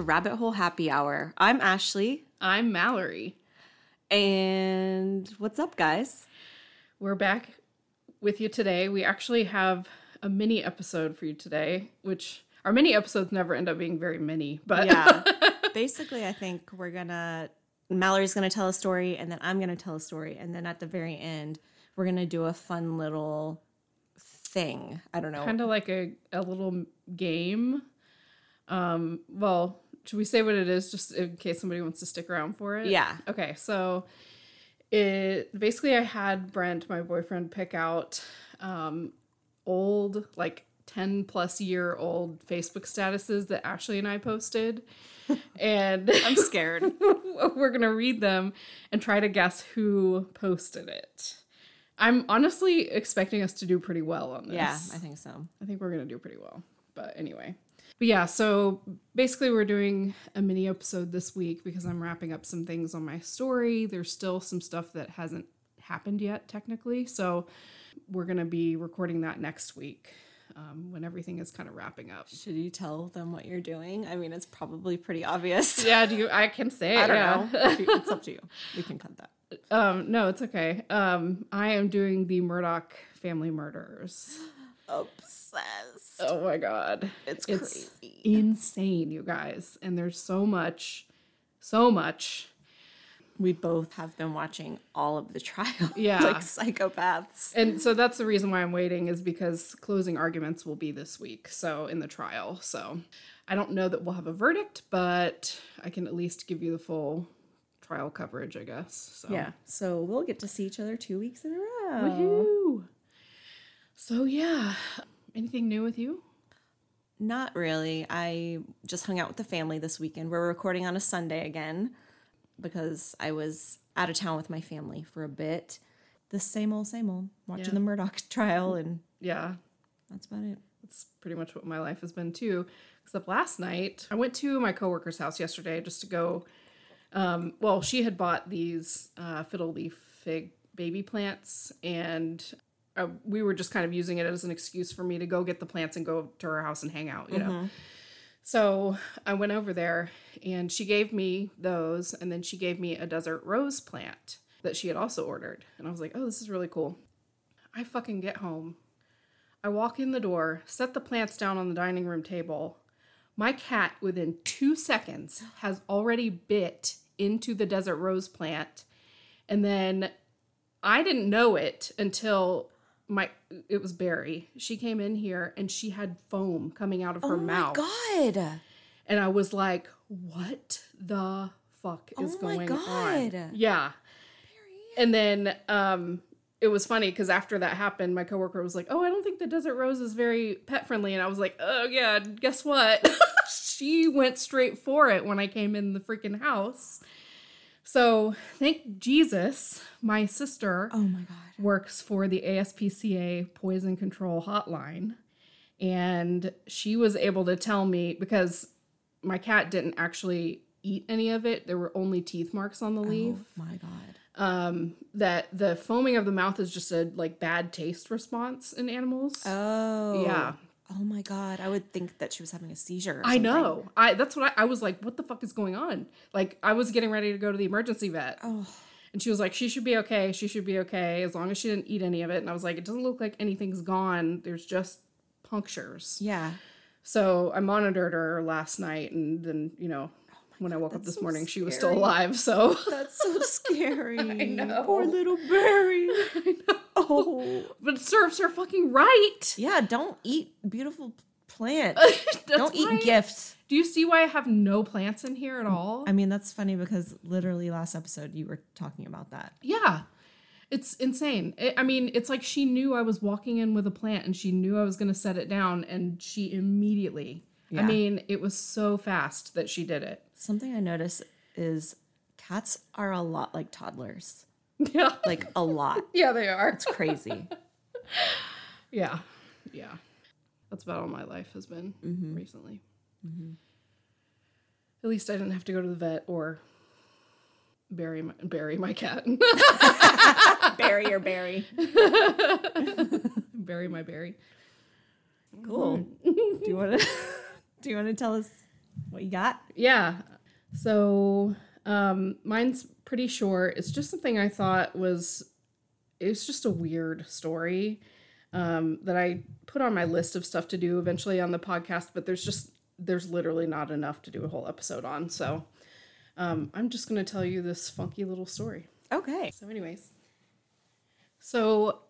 to Rabbit Hole Happy Hour. I'm Ashley. I'm Mallory. And what's up, guys? We're back with you today. We actually have a mini episode for you today, which our mini episodes never end up being very many, but Yeah. Basically, I think we're gonna Mallory's gonna tell a story, and then I'm gonna tell a story, and then at the very end, we're gonna do a fun little thing. I don't know. kind of like a, a little game. Um, well, should we say what it is just in case somebody wants to stick around for it? Yeah. Okay, so it basically I had Brent, my boyfriend, pick out um old like 10 plus year old Facebook statuses that Ashley and I posted. and I'm scared. we're going to read them and try to guess who posted it. I'm honestly expecting us to do pretty well on this. yeah, I think so. I think we're gonna do pretty well. But anyway. But yeah, so basically we're doing a mini episode this week because I'm wrapping up some things on my story. There's still some stuff that hasn't happened yet, technically. So we're gonna be recording that next week. Um, when everything is kind of wrapping up. Should you tell them what you're doing? I mean, it's probably pretty obvious. Yeah, do you I can say it. I don't yeah. know. It's up to you. We can cut that. um, no, it's okay. Um, I am doing the Murdaugh family murders. Obsessed. Oh my god. It's It's crazy. insane, you guys. And there's so much, so much. We both have been watching all of the trial. Yeah. like psychopaths. And so that's the reason why I'm waiting is because closing arguments will be this week. So in the trial. So I don't know that we'll have a verdict, but I can at least give you the full trial coverage, I guess. So Yeah. So we'll get to see each other two weeks in a row. Woohoo. So yeah. Anything new with you? Not really. I just hung out with the family this weekend. We're recording on a Sunday again because I was out of town with my family for a bit. The same old, same old. Watching Yeah. the Murdaugh trial, and Yeah. that's about it. That's pretty much what my life has been too. Except last night, I went to my coworker's house yesterday just to go. Um, well, she had bought these uh, fiddle leaf fig baby plants, and uh, we were just kind of using it as an excuse for me to go get the plants and go to her house and hang out, you know. So I went over there, and she gave me those, and then she gave me a desert rose plant that she had also ordered, and I was like, "Oh, this is really cool." I fucking get home. I walk in the door, set the plants down on the dining room table. My cat, within two seconds, has already bit into the desert rose plant. And then I didn't know it until my it was Barry. She came in here and she had foam coming out of her oh mouth. Oh my god! And I was like, what the fuck is Oh my going on? God. Yeah. And then um it was funny because after that happened, my coworker was like, Oh, I don't think the desert rose is very pet friendly. And I was like, Oh yeah, guess what? she went straight for it when I came in the freaking house. So thank Jesus, my sister Oh my god! works for the ASPCA poison control hotline. And she was able to tell me because my cat didn't actually eat any of it, there were only teeth marks on the leaf. Oh my god! Um, that the foaming of the mouth is just a like bad taste response in animals. Oh Yeah. Oh my god! I would think that she was having a seizure. or I know. I that's what I, I was like, what the fuck is going on? Like I was getting ready to go to the emergency vet. Oh. And she was like, she should be okay. She should be okay as long as she didn't eat any of it. And I was like, it doesn't look like anything's gone. There's just punctures. Yeah. So I monitored her last night. And then, you know, when I woke up this so morning, she was still alive. So That's so scary. I know. Poor little Barry. I know. Oh. But it serves her fucking right. Yeah, don't eat beautiful plants. Don't eat gifts. Do you see why I have no plants in here at mm, all? I mean, that's funny because literally last episode you were talking about that. Yeah. It's insane. It, I mean, it's like she knew I was walking in with a plant and she knew I was going to set it down and she immediately. I mean, it was so fast that she did it. Something I notice is cats are a lot like toddlers. Yeah. Like a lot. Yeah, they are. It's crazy. Yeah. Yeah. That's about all my life has been Mm-hmm. recently. At least I didn't have to go to the vet or bury my, bury my cat. Barry or Barry. bury my berry. Cool. do you want to? Do you want to tell us What you got? Yeah. So um, mine's pretty short. It's just something I thought was it was just a weird story um, that I put on my list of stuff to do eventually on the podcast, but there's just there's literally not enough to do a whole episode on. So um, I'm just gonna tell you this funky little story. Okay. So, anyways, so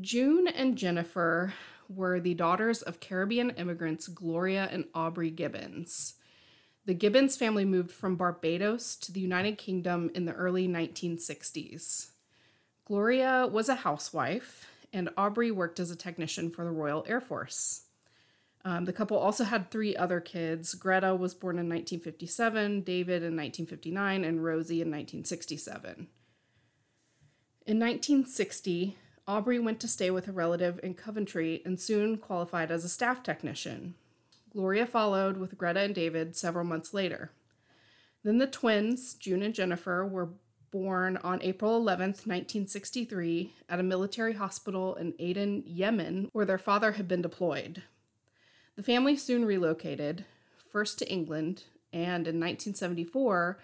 June and Jennifer were the daughters of Caribbean immigrants Gloria and Aubrey Gibbons. The Gibbons family moved from Barbados to the United Kingdom in the early 1960s. Gloria was a housewife, and Aubrey worked as a technician for the Royal Air Force. Um, the couple also had three other kids. Greta was born in 1957, David in 1959, and Rosie in 1967. In 1960, Aubrey went to stay with a relative in Coventry and soon qualified as a staff technician. Gloria followed with Greta and David several months later. Then the twins, June and Jennifer, were born on April 11, 1963, at a military hospital in Aden, Yemen, where their father had been deployed. The family soon relocated, first to England and in 1974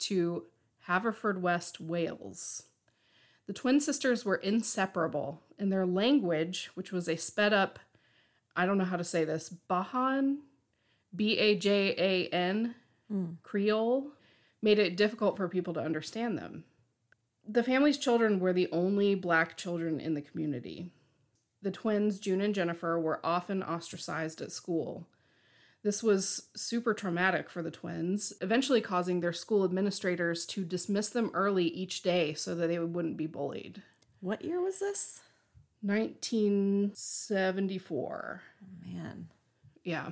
to Haverfordwest, Wales. The twin sisters were inseparable, and their language, which was a sped up, I don't know how to say this, Bajan, B A J A N, hmm. Creole, made it difficult for people to understand them. The family's children were the only black children in the community. The twins, June and Jennifer, were often ostracized at school. This was super traumatic for the twins, eventually causing their school administrators to dismiss them early each day so that they wouldn't be bullied. What year was this? 1974. Man. Yeah.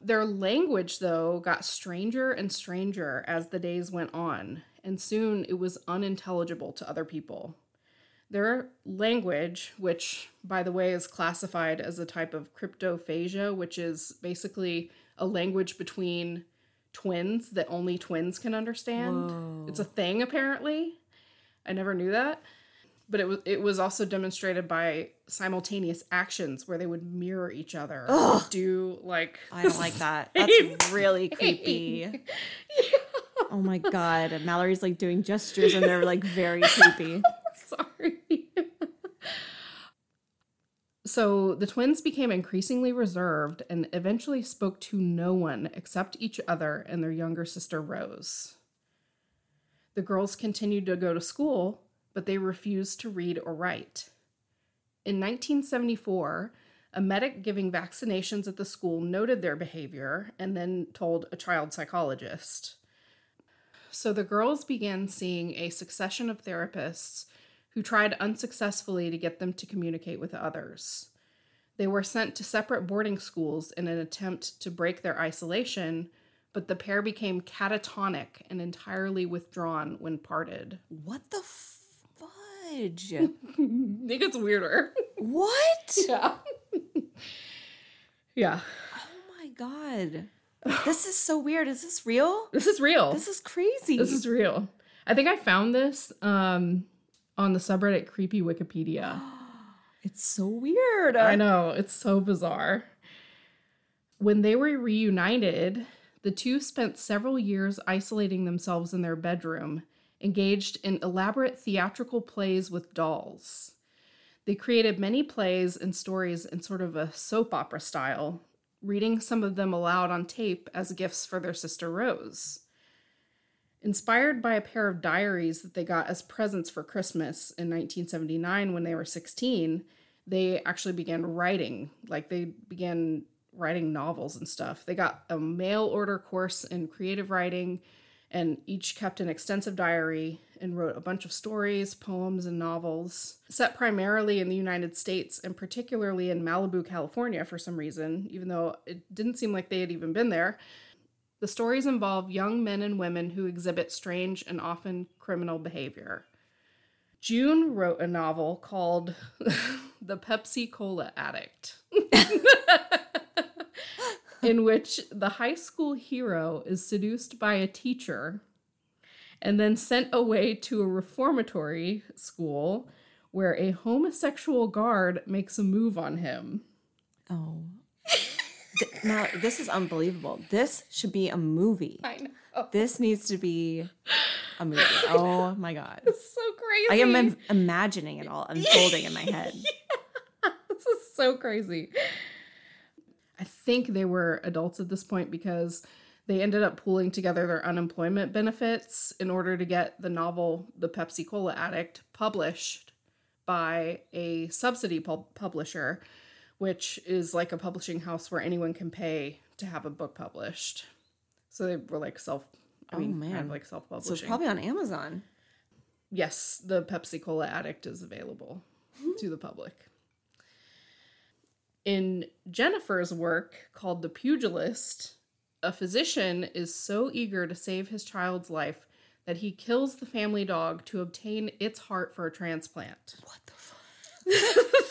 Their language, though, got stranger and stranger as the days went on, and soon it was unintelligible to other people. Their language, which, by the way, is classified as a type of cryptophasia, which is basically a language between twins that only twins can understand. Whoa. It's a thing, apparently. I never knew that. But it was it was also demonstrated by simultaneous actions where they would mirror each other, Ugh. do like I don't like that. That's really creepy. Oh my god. Mallory's like doing gestures and they're like very creepy. Sorry. so the twins became increasingly reserved and eventually spoke to no one except each other and their younger sister Rose. The girls continued to go to school, but they refused to read or write. In 1974, a medic giving vaccinations at the school noted their behavior and then told a child psychologist. So the girls began seeing a succession of therapists who tried unsuccessfully to get them to communicate with others. They were sent to separate boarding schools in an attempt to break their isolation, but the pair became catatonic and entirely withdrawn when parted. What the fudge? it gets weirder. what? Yeah. yeah. Oh my god. This is so weird. Is this real? This is real. This is crazy. This is real. I think I found this um, on the subreddit Creepy Wikipedia. It's so weird. I know, it's so bizarre. When they were reunited, the two spent several years isolating themselves in their bedroom, engaged in elaborate theatrical plays with dolls. They created many plays and stories in sort of a soap opera style, reading some of them aloud on tape as gifts for their sister Rose. Inspired by a pair of diaries that they got as presents for Christmas in 1979 when they were 16, they actually began writing. Like they began writing novels and stuff. They got a mail order course in creative writing and each kept an extensive diary and wrote a bunch of stories, poems, and novels set primarily in the United States and particularly in Malibu, California for some reason, even though it didn't seem like they had even been there. The stories involve young men and women who exhibit strange and often criminal behavior. June wrote a novel called The Pepsi Cola Addict, in which the high school hero is seduced by a teacher and then sent away to a reformatory school where a homosexual guard makes a move on him. Oh. Now, this is unbelievable. This should be a movie. I know. Oh. This needs to be a movie. Oh my god. It's so crazy. I am im- imagining it all unfolding in my head. this is so crazy. I think they were adults at this point because they ended up pooling together their unemployment benefits in order to get the novel The Pepsi Cola Addict published by a subsidy pub- publisher, which is like a publishing house where anyone can pay to have a book published. So they were like self I Oh, mean, kind man. of like self publishing. So it's probably on Amazon. yes, the Pepsi Cola Addict is available hmm. to the public. In Jennifer's work called The Pugilist, a physician is so eager to save his child's life that he kills the family dog to obtain its heart for a transplant. What the fuck?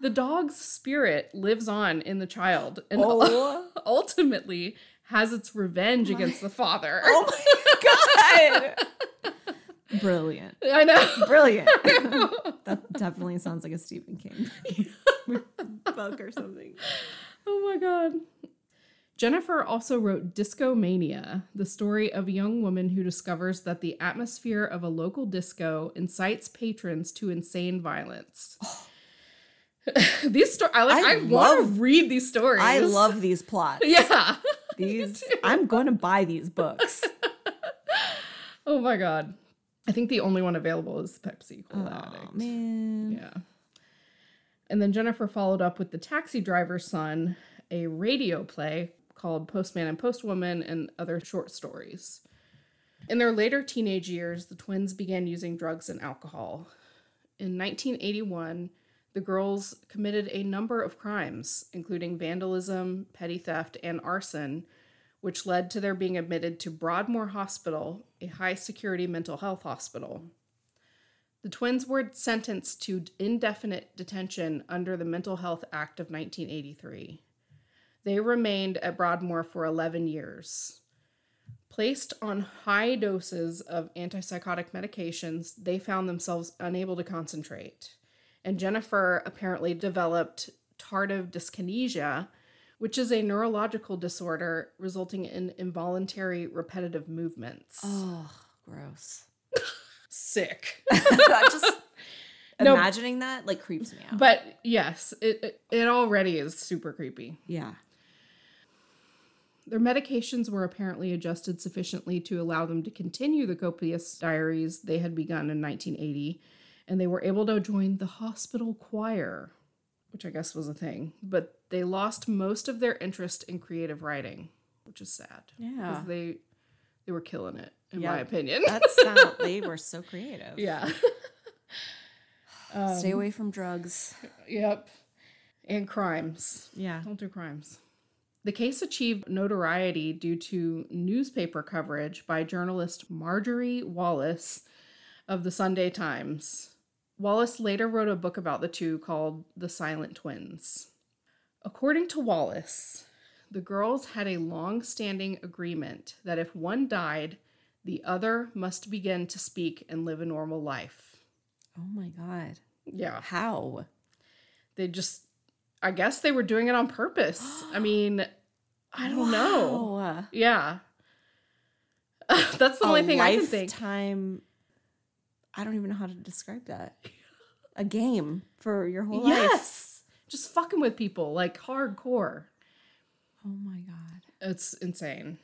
The dog's spirit lives on in the child and Oh. ultimately has its revenge against the father. Oh my god. Brilliant. I know. Brilliant. that definitely sounds like a Stephen King book or something. Oh my god. Jennifer also wrote Disco Mania, the story of a young woman who discovers that the atmosphere of a local disco incites patrons to insane violence. Oh. these stories, I like. I I, want to love- read these stories. I love these plots. Yeah. These I'm going to buy these books. Oh my god. I think the only one available is Pepsi Cola Oh Addict. man. Yeah. And then Jennifer followed up with The Taxi Driver's Son, a radio play called Postman and Postwoman, and other short stories. In their later teenage years, the twins began using drugs and alcohol. In 1981, the girls committed a number of crimes, including vandalism, petty theft, and arson, which led to their being admitted to Broadmoor Hospital, a high security mental health hospital. The twins were sentenced to indefinite detention under the Mental Health Act of 1983. They remained at Broadmoor for 11 years. Placed on high doses of antipsychotic medications, they found themselves unable to concentrate. And Jennifer apparently developed tardive dyskinesia, which is a neurological disorder resulting in involuntary repetitive movements. Oh, gross. Sick. Just No. imagining that like creeps me out. But yes, it, it already is super creepy. yeah. Their medications were apparently adjusted sufficiently to allow them to continue the copious diaries they had begun in 1980, and they were able to join the hospital choir, which I guess was a thing. But they lost most of their interest in creative writing, which is sad. Yeah. because they they were killing it, in my opinion. That's not they were so creative. yeah. Stay um, away from drugs. Yep. And crimes. Yeah. Don't do crimes. The case achieved notoriety due to newspaper coverage by journalist Marjorie Wallace of the Sunday Times. Wallace later wrote a book about the two called The Silent Twins. According to Wallace, the girls had a long standing agreement that if one died, the other must begin to speak and live a normal life. Oh my god. Yeah. How? they just i guess they were doing it on purpose i mean i don't know yeah that's the only A thing i can think Lifetime. I don't even know how to describe that. A game for your whole life. yes just fucking with people like hardcore Oh my god. it's insane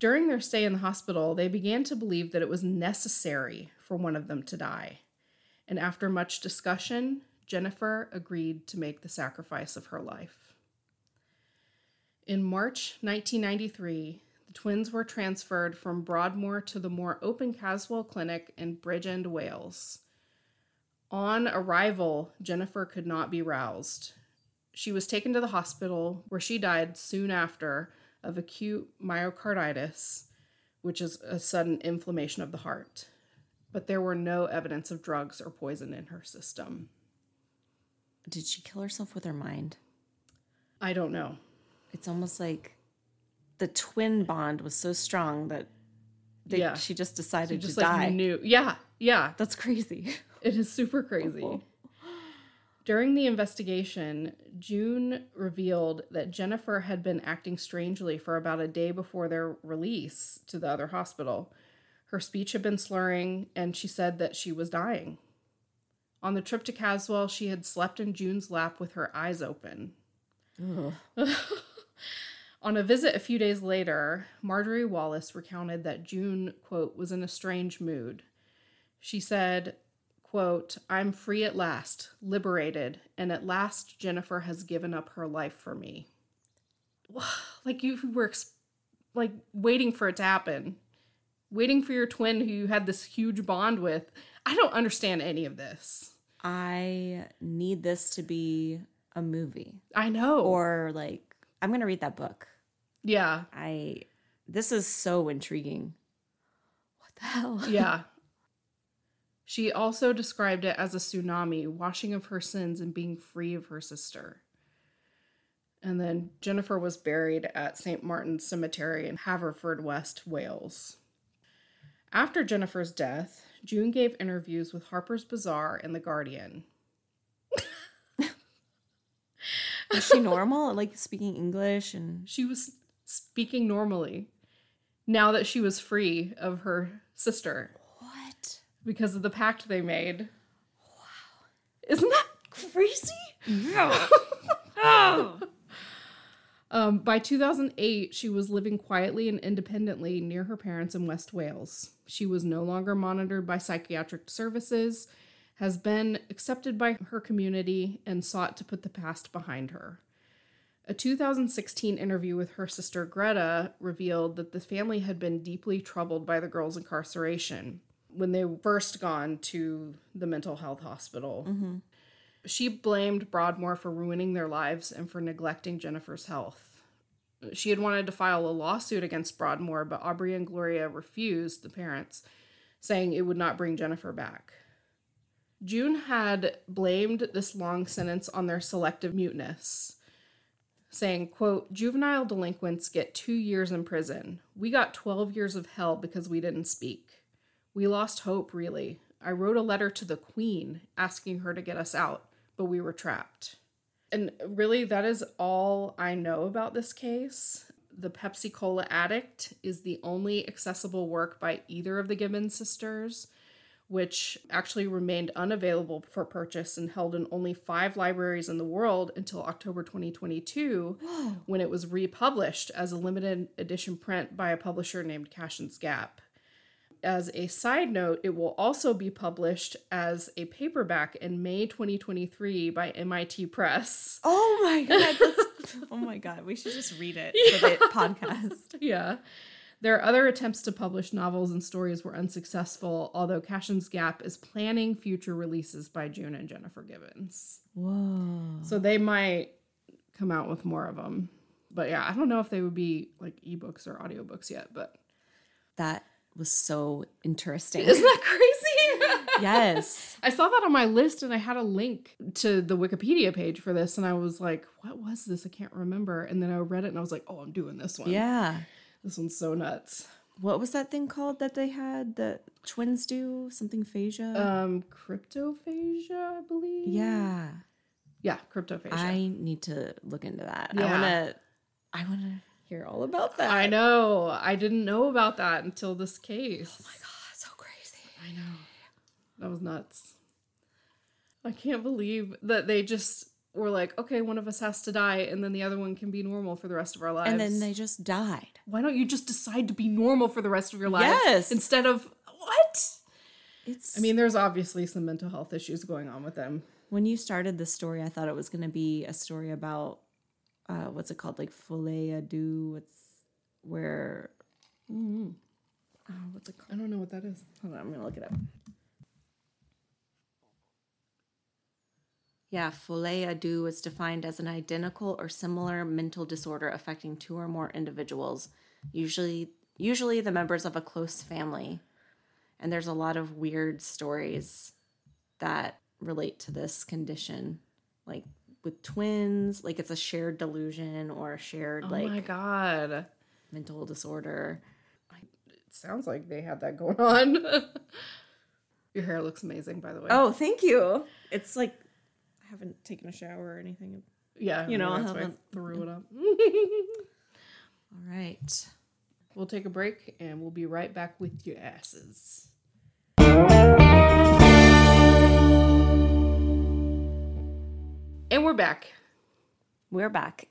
during their stay in the hospital they began to believe that it was necessary for one of them to die and after much discussion jennifer agreed to make the sacrifice of her life In March 1993, the twins were transferred from Broadmoor to the more open Caswell Clinic in Bridgend, Wales. On arrival, Jennifer could not be roused. She was taken to the hospital where she died soon after of acute myocarditis, which is a sudden inflammation of the heart. But there were no evidence of drugs or poison in her system. Did she kill herself with her mind? I don't know. It's almost like the twin bond was so strong that they, Yeah. she just She decided just to like die. knew. Yeah, yeah. That's crazy. It is super crazy. During the investigation, June revealed that Jennifer had been acting strangely for about a day before their release to the other hospital. Her speech had been slurring, and she said that she was dying. On the trip to Caswell, she had slept in June's lap with her eyes open. On a visit a few days later, Marjorie Wallace recounted that June, quote, was in a strange mood. She said, quote, I'm free at last, liberated, and at last Jennifer has given up her life for me. Like you were like waiting for it to happen, waiting for your twin who you had this huge bond with. I don't understand any of this. I need this to be a movie I know. or like I'm going to read that book. yeah, I this is so intriguing. What the hell? yeah. She also described it as a tsunami, washing of her sins and being free of her sister. And then Jennifer was buried at St. Martin's Cemetery in Haverford, West Wales. After Jennifer's death, June gave interviews with Harper's Bazaar and The Guardian. Is she normal? like speaking English and She was speaking normally now that she was free of her sister? Because of the pact they made. Wow. Isn't that Crazy? Yeah. um, by 2008, she was living quietly and independently near her parents in West Wales. She was no longer monitored by psychiatric services, has been accepted by her community, and sought to put the past behind her. A 2016 interview with her sister Greta revealed that the family had been deeply troubled by the girl's incarceration when they first gone to the mental health hospital. Mm-hmm. She blamed Broadmoor for ruining their lives and for neglecting Jennifer's health. She had wanted to file a lawsuit against Broadmoor, but Aubrey and Gloria refused, the parents, saying it would not bring Jennifer back. June had blamed this long sentence on their selective muteness, saying, quote, juvenile delinquents get two years in prison. We got 12 years of hell because we didn't speak. We lost hope, really. I wrote a letter to the Queen asking her to get us out, but we were trapped. And really, that is all I know about this case. The Pepsi Cola Addict is the only accessible work by either of the Gibbons sisters, which actually remained unavailable for purchase and held in only five libraries in the world until October 2022, when it was republished as a limited edition print by a publisher named Cashin's Gap as a side note, it will also be published as a paperback in May 2023 by MIT Press. Oh my god. Oh my god. We should just read it for the podcast. Yeah. Their other attempts to publish novels and stories were unsuccessful, although Cashin's Gap is planning future releases by June and Jennifer Gibbons. Whoa. So they might come out with more of them. But yeah, I don't know if they would be like ebooks or audiobooks yet, but That was so interesting. isn't that crazy? yes. I saw that on my list and I had a link to the Wikipedia page for this and I was like, what was this? I can't remember. And then I read it and I was like, oh, I'm doing this one. Yeah. This one's so nuts. What was that thing called that they had that twins do? Something phasia? Um, cryptophasia, I believe. yeah. Yeah, cryptophasia. I need to look into that. I want to I want to hear all about that. I know. I didn't know about that until this case. Oh my god, so crazy. I know. That was nuts. I can't believe that they just were like, okay, one of us has to die, and then the other one can be normal for the rest of our lives. And then they just died. why don't you just decide to be normal for the rest of your lives Yes. instead of what? It's I mean, there's obviously some mental health issues going on with them. when you started this story, I thought it was going to be a story about uh, what's it called, like folie à deux. What's where? Mm-hmm. Oh, what's it called? I don't know what that is. Hold on, I'm gonna look it up. Yeah, folie à deux is defined as an identical or similar mental disorder affecting two or more individuals, usually usually the members of a close family. And there's a lot of weird stories that relate to this condition, like with twins, like it's a shared delusion or a shared like, Oh like my god. mental disorder. It sounds like they had that going on. Your hair looks amazing, by the way. Oh, thank you. It's like I haven't taken a shower or anything. Yeah, You know, I that's I haven't- threw it up. All right. we'll take a break and we'll be right back with your asses. And we're back. We're back.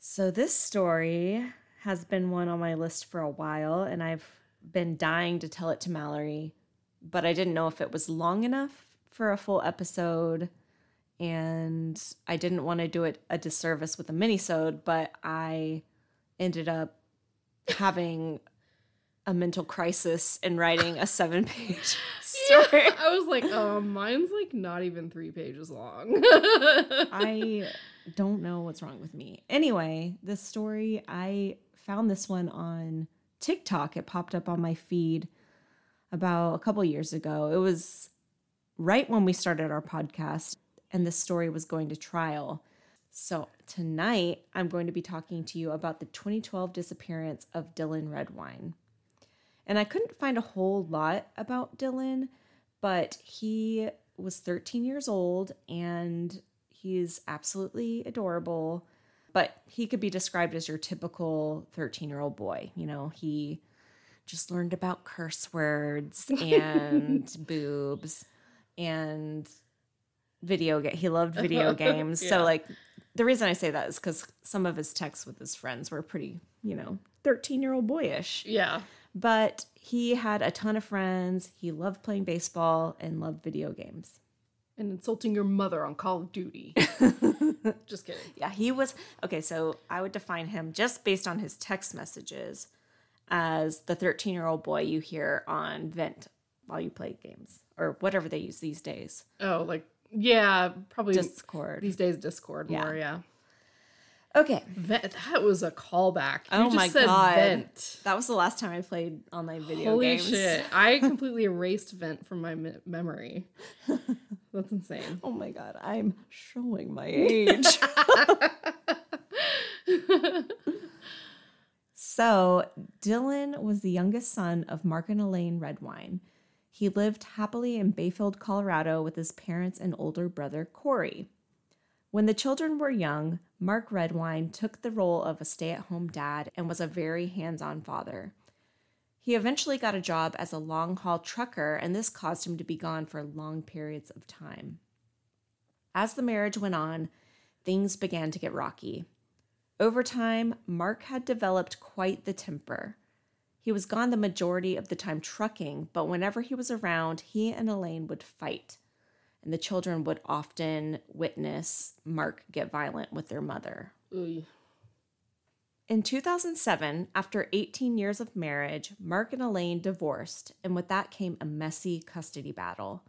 So this story has been one on my list for a while, and I've been dying to tell it to Mallory, but I didn't know if it was long enough for a full episode, and I didn't want to do it a disservice with a minisode, but I ended up having a mental crisis in writing a seven page story. I was like, um, mine's like not even three pages long. I don't know what's wrong with me. Anyway, this story, I found this one on TikTok. It popped up on my feed about a couple years ago. It was right when we started our podcast, and this story was going to trial. So tonight, I'm going to be talking to you about the 2012 disappearance of Dylan Redwine. And I couldn't find a whole lot about Dylan, but he was 13 years old and he's absolutely adorable. But he could be described as your typical 13 year old boy. You know, he just learned about curse words and boobs and video game. He loved video games. Yeah. So, like, the reason I say that is because some of his texts with his friends were pretty, you know, 13 year old boyish yeah. But he had a ton of friends. He loved playing baseball and loved video games. And insulting your mother on Call of Duty. Just kidding. Yeah, he was okay. So I would define him just based on his text messages as the 13 year old boy you hear on Vent while you play games or whatever they use these days. Oh, like yeah, probably Discord. these days Discord Yeah. more. Yeah. Okay. Vent, that was a callback. You Oh just my said God. Vent. That was the last time I played online video Holy games. Holy shit! I completely erased Vent from my me- memory. That's insane. Oh my God. I'm showing my age. So, Dylan was the youngest son of Mark and Elaine Redwine. He lived happily in Bayfield, Colorado with his parents and older brother Corey. When the children were young, Mark Redwine took the role of a stay at home dad and was a very hands on father. He eventually got a job as a long haul trucker, and this caused him to be gone for long periods of time. As the marriage went on, things began to get rocky. Over time, Mark had developed quite the temper. He was gone the majority of the time trucking, but whenever he was around, he and Elaine would fight. And the children would often witness Mark get violent with their mother. In 2007, after 18 years of marriage, Mark and Elaine divorced, and with that came a messy custody battle.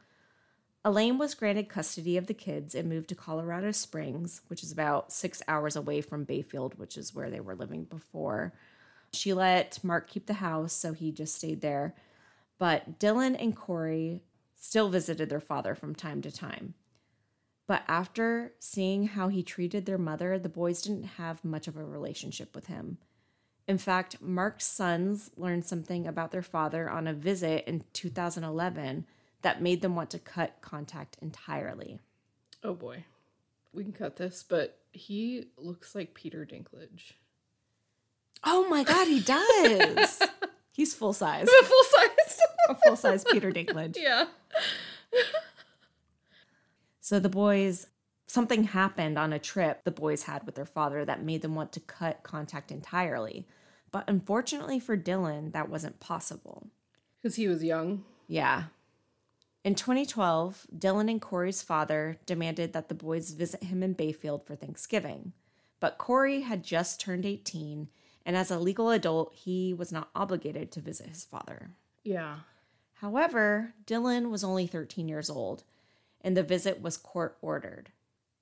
Elaine was granted custody of the kids and moved to Colorado Springs, which is about six hours away from Bayfield, which is where they were living before. She let Mark keep the house, so he just stayed there. But Dylan and Corey still visited their father from time to time. But after seeing how he treated their mother, the boys didn't have much of a relationship with him. In fact, Mark's sons learned something about their father on a visit in 2011 that made them want to cut contact entirely. Oh boy, we can cut this, but he looks like Peter Dinklage. Oh my God, he does! He's full size. Full size. A full size Peter Dinklage. yeah. So the boys, something happened on a trip the boys had with their father that made them want to cut contact entirely. But unfortunately for Dylan, that wasn't possible. Because he was young. Yeah. In 2012, Dylan and Corey's father demanded that the boys visit him in Bayfield for Thanksgiving. But Corey had just turned 18, and as a legal adult, he was not obligated to visit his father. Yeah. However, Dylan was only 13 years old, and the visit was court ordered.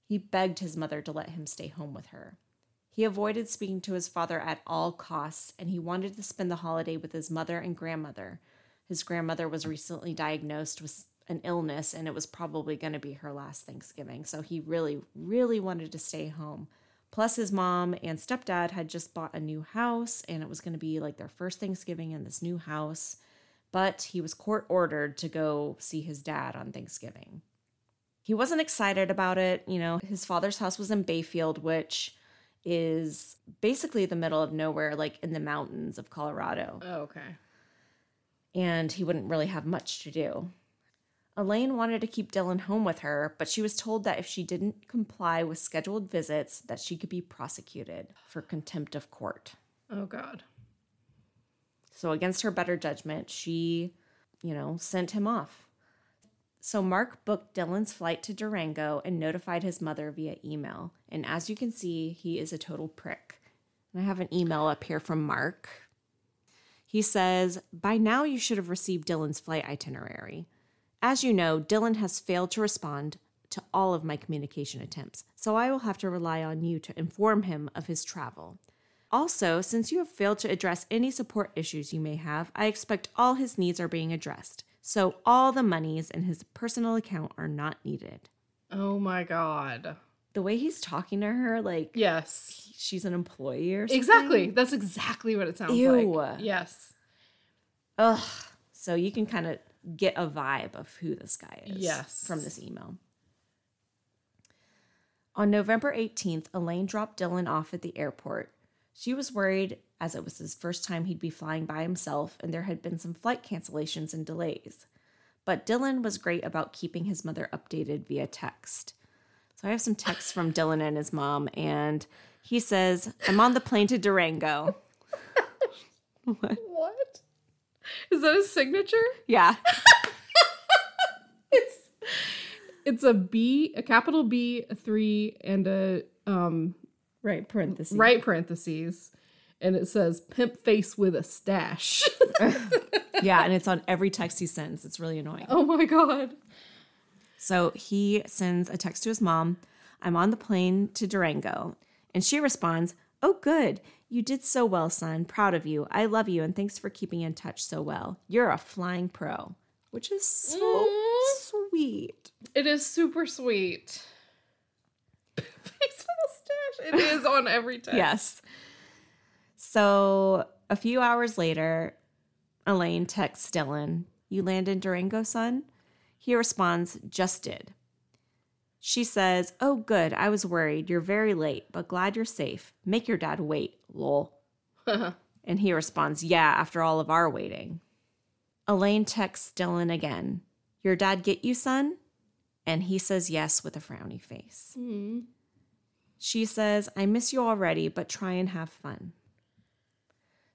He begged his mother to let him stay home with her. He avoided speaking to his father at all costs, and he wanted to spend the holiday with his mother and grandmother. His grandmother was recently diagnosed with an illness, and it was probably going to be her last Thanksgiving. So he really, really wanted to stay home. Plus, his mom and stepdad had just bought a new house, and it was going to be like their first Thanksgiving in this new house but he was court ordered to go see his dad on Thanksgiving. He wasn't excited about it. You know, his father's house was in Bayfield, which is basically the middle of nowhere, like in the mountains of Colorado. Oh, okay. And he wouldn't really have much to do. Elaine wanted to keep Dylan home with her, but she was told that if she didn't comply with scheduled visits, that she could be prosecuted for contempt of court. Oh God. So against her better judgment, she, you know, sent him off. So Mark booked Dylan's flight to Durango and notified his mother via email. And as you can see, he is a total prick. And I have an email up here from Mark. He says, By now you should have received Dylan's flight itinerary. As you know, Dylan has failed to respond to all of my communication attempts, so I will have to rely on you to inform him of his travel. Also, since you have failed to address any support issues you may have, I expect all his needs are being addressed, so all the monies in his personal account are not needed. Oh my God. The way he's talking to her, like Yes. she's an employee or something. Exactly. That's exactly what it sounds Ew. like. Yes. Ugh. So you can kind of get a vibe of who this guy is Yes. from this email. On November 18th, Elaine dropped Dylan off at the airport. She was worried as it was his first time he'd be flying by himself and there had been some flight cancellations and delays. But Dylan was great about keeping his mother updated via text. So I have some texts from Dylan and his mom, and he says, I'm on the plane to Durango. what? What? Is that his signature? Yeah. It's it's a B, a capital B, a three, and a um Right, parentheses. right parentheses, and it says "pimp face with a stash." Yeah, and it's on every text he sends. It's really annoying. oh my god! So he sends a text to his mom I'm on the plane to Durango. And she responds, Oh, good. You did so well, son. Proud of you. I love you and thanks for keeping in touch so well. You're a flying pro, which is so mm-hmm. sweet. It is super sweet. Face with a stash. It is on every text. Yes. So a few hours later, Elaine texts Dylan, You land in Durango, son? He responds, Just did. She says, Oh, good. I was worried. You're very late, but glad you're safe. Make your dad wait, lol. and he responds, Yeah, after all of our waiting. Elaine texts Dylan again, Your dad get you, son? And he says yes with a frowny face. Mm-hmm. She says, I miss you already, but try and have fun.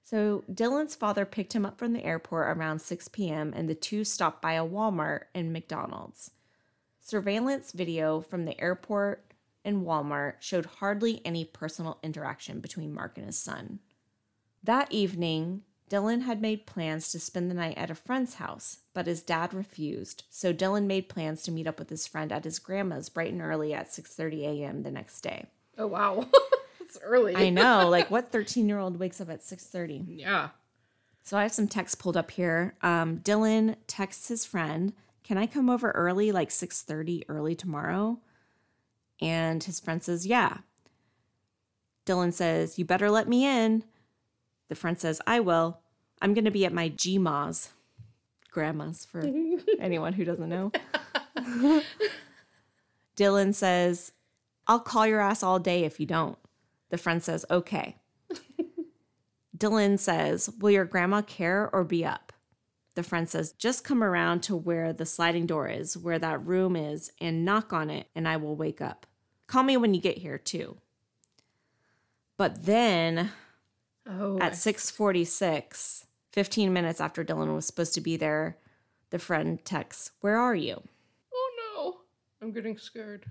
So Dylan's father picked him up from the airport around 6 p.m., and the two stopped by a Walmart and McDonald's. Surveillance video from the airport and Walmart showed hardly any personal interaction between Mark and his son. That evening, Dylan had made plans to spend the night at a friend's house, but his dad refused. So Dylan made plans to meet up with his friend at his grandma's bright and early at 6:30 a.m. the next day. Oh wow, it's early. I know, like what 13-year-old wakes up at 6:30? Yeah. So I have some texts pulled up here. Um, Dylan texts his friend, "Can I come over early, like 6:30 early tomorrow?" And his friend says, "Yeah." Dylan says, "You better let me in." The friend says, "I will. I'm going to be at my GMA's, grandma's for anyone who doesn't know." Dylan says, "I'll call your ass all day if you don't." The friend says, "Okay." Dylan says, Will your grandma care or be up? The friend says, Just come around to where the sliding door is, where that room is, and knock on it, and I will wake up. Call me when you get here, too. But then Oh. at 6:46, 15 minutes after Dylan was supposed to be there, the friend texts, "Where are you?" oh no, I'm getting scared.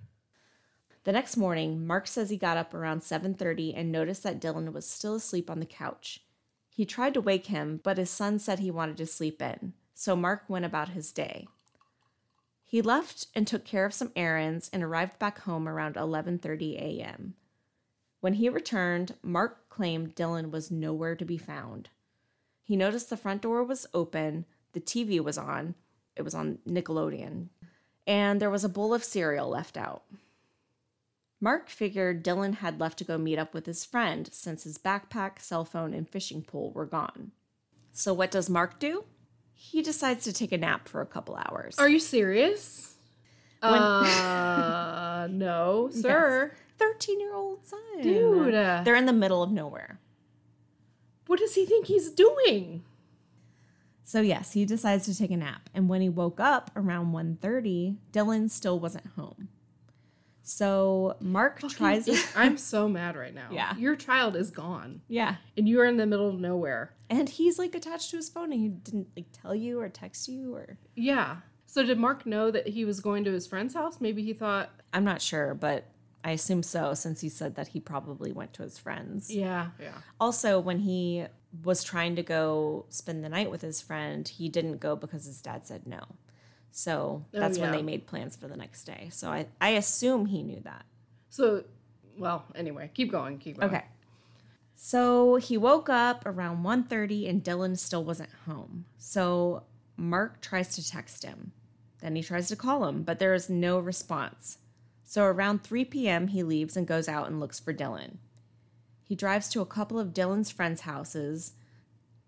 The next morning, Mark says he got up around 7:30 and noticed that Dylan was still asleep on the couch. He tried to wake him, but his son said he wanted to sleep in, so Mark went about his day. He left and took care of some errands and arrived back home around 11:30 a.m. When he returned, Mark claimed Dylan was nowhere to be found. He noticed the front door was open, the TV was on, it was on Nickelodeon, and there was a bowl of cereal left out. Mark figured Dylan had left to go meet up with his friend since his backpack, cell phone, and fishing pole were gone. So, what does Mark do? He decides to take a nap for a couple hours. Are you serious? Uh, no, sir. 13 year old son. Dude. They're in the middle of nowhere. What does he think he's doing? So yes, he decides to take a nap. And when he woke up around 1.30, Dylan still wasn't home. So Mark tries to I'm so mad right now. Yeah. Your child is gone. Yeah. And you are in the middle of nowhere. And he's like attached to his phone and he didn't like tell you or text you or Yeah. So did Mark know that he was going to his friend's house? Maybe he thought, I'm not sure, but I assume so since he said that he probably went to his friends. yeah, yeah. Also, when he was trying to go spend the night with his friend, he didn't go because his dad said no. So Oh, that's when they made plans for the next day. So I, I assume he knew that. So, well, anyway, keep going, keep going. Okay. So he woke up around 1.30 and Dylan still wasn't home. So Mark tries to text him. Then he tries to call him, but there is no response. So around 3 p.m., he leaves and goes out and looks for Dylan. He drives to a couple of Dylan's friends' houses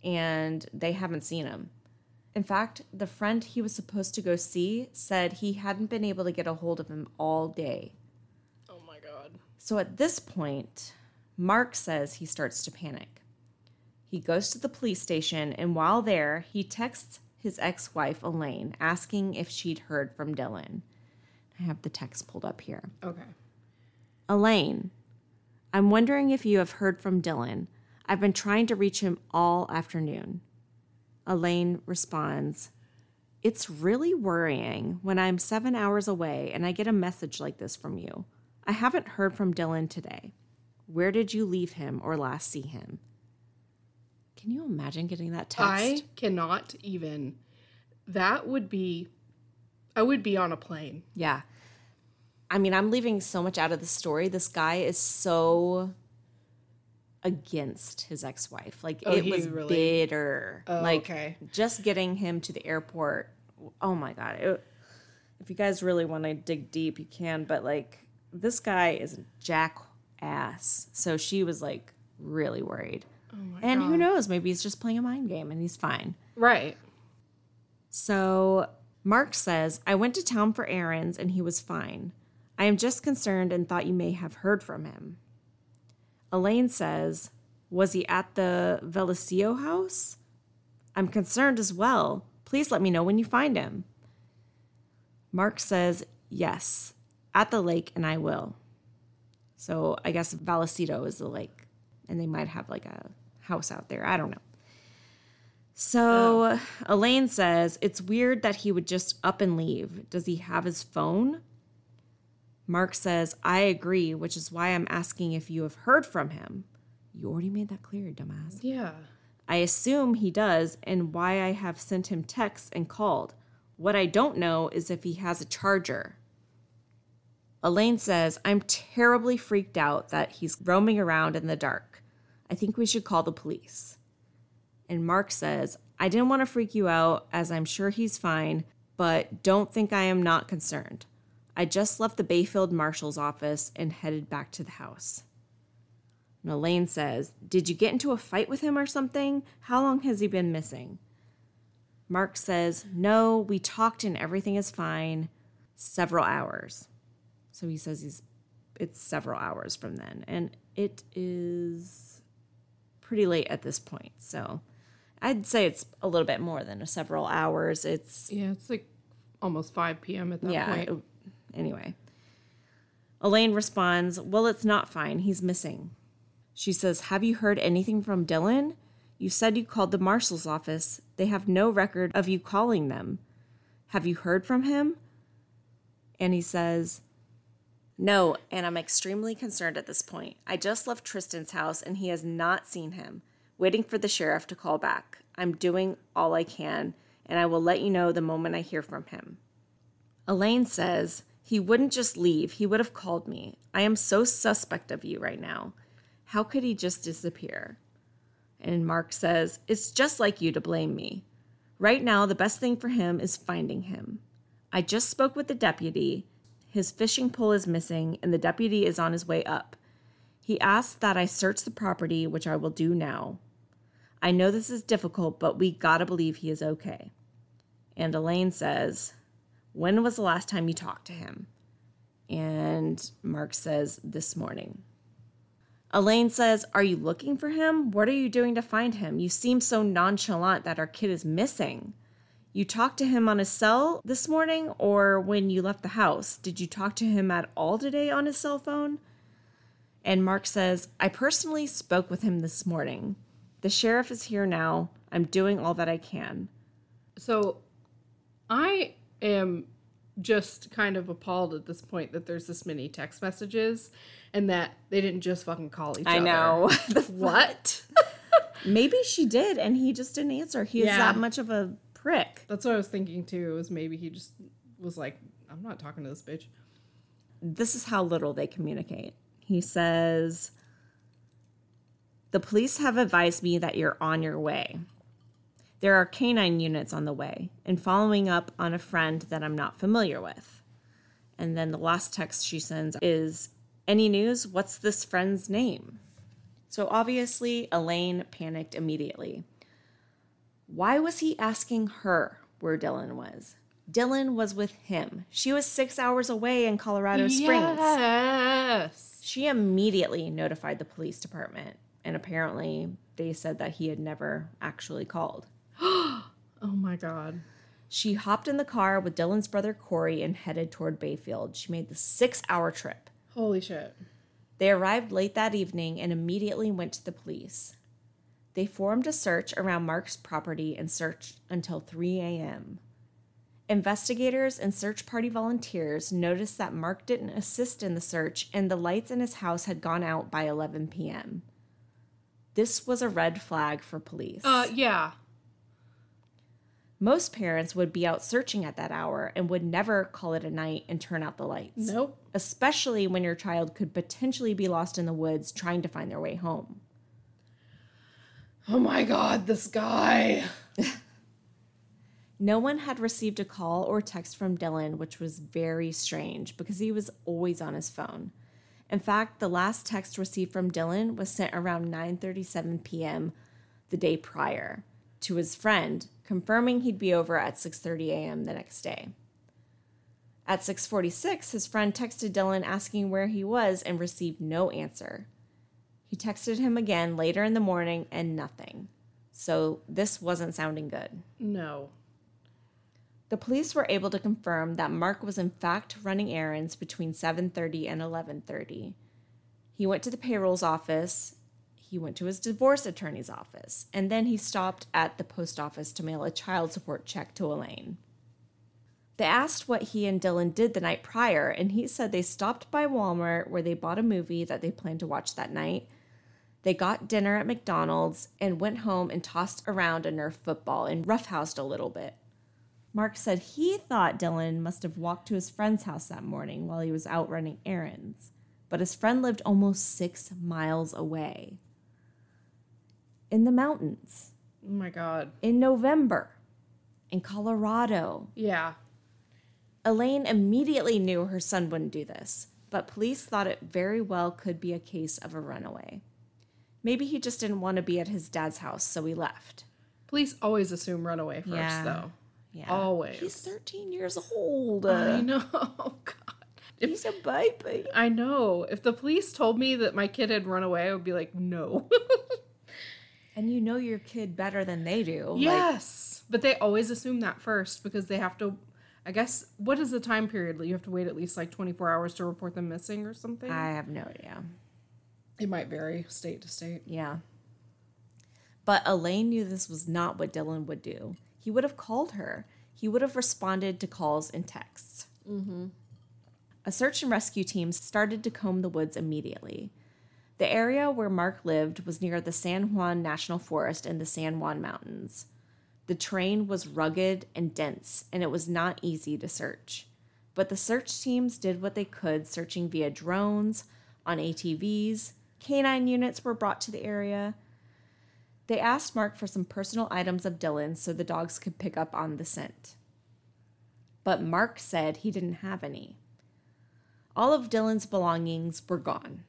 and they haven't seen him. In fact, the friend he was supposed to go see said he hadn't been able to get a hold of him all day. Oh my god. So at this point, Mark says he starts to panic. He goes to the police station, and while there, he texts his ex wife, Elaine, asking if she'd heard from Dylan. I have the text pulled up here. Okay. Elaine, I'm wondering if you have heard from Dylan. I've been trying to reach him all afternoon. Elaine responds, It's really worrying when I'm seven hours away and I get a message like this from you. I haven't heard from Dylan today. Where did you leave him or last see him? Can you imagine getting that text? I cannot even. That would be. I would be on a plane. Yeah. I mean, I'm leaving so much out of the story. This guy is so against his ex-wife. Like Oh, it was really- bitter. Oh, like okay. just getting him to the airport. Oh my god. It- if you guys really want to dig deep, you can, but like this guy is a jackass. So she was like really worried. Oh my And god. who knows, maybe he's just playing a mind game and he's fine. Right. So Mark says, I went to town for errands and he was fine. I am just concerned and thought you may have heard from him. Elaine says, Was he at the Vallecito house? I'm concerned as well. Please let me know when you find him. Mark says, Yes, at the lake, and I will. So I guess Vallecito is the lake, and they might have like a house out there. I don't know. So oh. Elaine says, It's weird that he would just up and leave. Does he have his phone? Mark says, I agree, which is why I'm asking if you have heard from him. You already made that clear, dumbass. Yeah. I assume he does, and why I have sent him texts and called. What I don't know is if he has a charger. Elaine says, I'm terribly freaked out that he's roaming around in the dark. I think we should call the police. And Mark says, I didn't want to freak you out, as I'm sure he's fine, but don't think I am not concerned. I just left the Bayfield Marshal's office and headed back to the house. And Elaine says, Did you get into a fight with him or something? How long has he been missing? Mark says, No, we talked and everything is fine. Several hours. So he says he's it's several hours from then. And it is pretty late at this point. So I'd say it's a little bit more than a several hours. It's Yeah, it's like almost 5 p.m. at that yeah. point. it- anyway. Elaine responds, Well, it's not fine. He's missing. She says, Have you heard anything from Dylan? You said you called the marshal's office. They have no record of you calling them. Have you heard from him? And he says, No, and I'm extremely concerned at this point. I just left Tristan's house and he has not seen him, waiting for the sheriff to call back. I'm doing all I can, and I will let you know the moment I hear from him. Elaine says, He wouldn't just leave, he would have called me. I am so suspect of you right now. How could he just disappear? And Mark says, It's just like you to blame me. Right now, the best thing for him is finding him. I just spoke with the deputy. His fishing pole is missing, and the deputy is on his way up. He asked that I search the property, which I will do now. I know this is difficult, but we gotta believe he is okay. And Elaine says, When was the last time you talked to him? And Mark says, This morning. Elaine says, Are you looking for him? What are you doing to find him? You seem so nonchalant that our kid is missing. You talked to him on his cell this morning or when you left the house? Did you talk to him at all today on his cell phone? And Mark says, I personally spoke with him this morning. The sheriff is here now. I'm doing all that I can. So I am just kind of appalled at this point that there's this many text messages and that they didn't just fucking call each I other. I know. what? Maybe she did and he just didn't answer. He is that much of a prick. That's what I was thinking too. Was maybe he just was like, I'm not talking to this bitch. this is how little they communicate. He says, The police have advised me that you're on your way. There are canine units on the way and following up on a friend that I'm not familiar with. And then the last text she sends is, Any news? What's this friend's name? So obviously, Elaine panicked immediately. Why was he asking her where Dylan was? Dylan was with him. She was six hours away in Colorado Springs. Yes. She immediately notified the police department, and apparently they said that he had never actually called. Oh my god. She hopped in the car with Dylan's brother Corey and headed toward Bayfield. She made the six hour trip. Holy shit. They arrived late that evening and immediately went to the police. They formed a search around Mark's property and searched until 3 a.m. Investigators and search party volunteers noticed that Mark didn't assist in the search and the lights in his house had gone out by 11 p.m. This was a red flag for police. Uh yeah. Most parents would be out searching at that hour and would never call it a night and turn out the lights. Nope. Especially when your child could potentially be lost in the woods trying to find their way home. Oh my god, this guy. No one had received a call or text from Dylan, which was very strange because he was always on his phone. In fact, the last text received from Dylan was sent around 9:37 p.m. the day prior to his friend, confirming he'd be over at 6:30 a.m. the next day. At 6:46, his friend texted Dylan asking where he was and received no answer. He texted him again later in the morning and nothing. So this wasn't sounding good. No. The police were able to confirm that Mark was in fact running errands between 7:30 and 11:30. He went to the payroll's office, he went to his divorce attorney's office, and then he stopped at the post office to mail a child support check to Elaine. They asked what he and Dylan did the night prior, and he said they stopped by Walmart where they bought a movie that they planned to watch that night. They got dinner at McDonald's and went home and tossed around a Nerf football and roughhoused a little bit. Mark said he thought Dylan must have walked to his friend's house that morning while he was out running errands, but his friend lived almost six miles away. In the mountains, Oh my god. in November, in Colorado. Yeah. Elaine immediately knew her son wouldn't do this, but police thought it very well could be a case of a runaway. Maybe he just didn't want to be at his dad's house, so he left. Police always assume runaway first Yeah. though. Yeah. Always. He's 13 years old. I know. Oh God. If, He's a baby. I know. If the police told me that my kid had run away, I would be like, no. And you know your kid better than they do. Like, yes. but they always assume that first because they have to I guess what is the time period? That you have to wait at least like 24 hours to report them missing or something. I have no idea. it might vary state to state. Yeah. But Elaine knew this was not what Dylan would do. He would have called her. He would have responded to calls and texts. Mm-hmm. A search and rescue team started to comb the woods immediately. The area where Mark lived was near the San Juan National Forest and the San Juan Mountains. The terrain was rugged and dense, and it was not easy to search. But the search teams did what they could, searching via drones, on ATVs. Canine units were brought to the area. They asked Mark for some personal items of Dylan's so the dogs could pick up on the scent. But Mark said he didn't have any. All of Dylan's belongings were gone.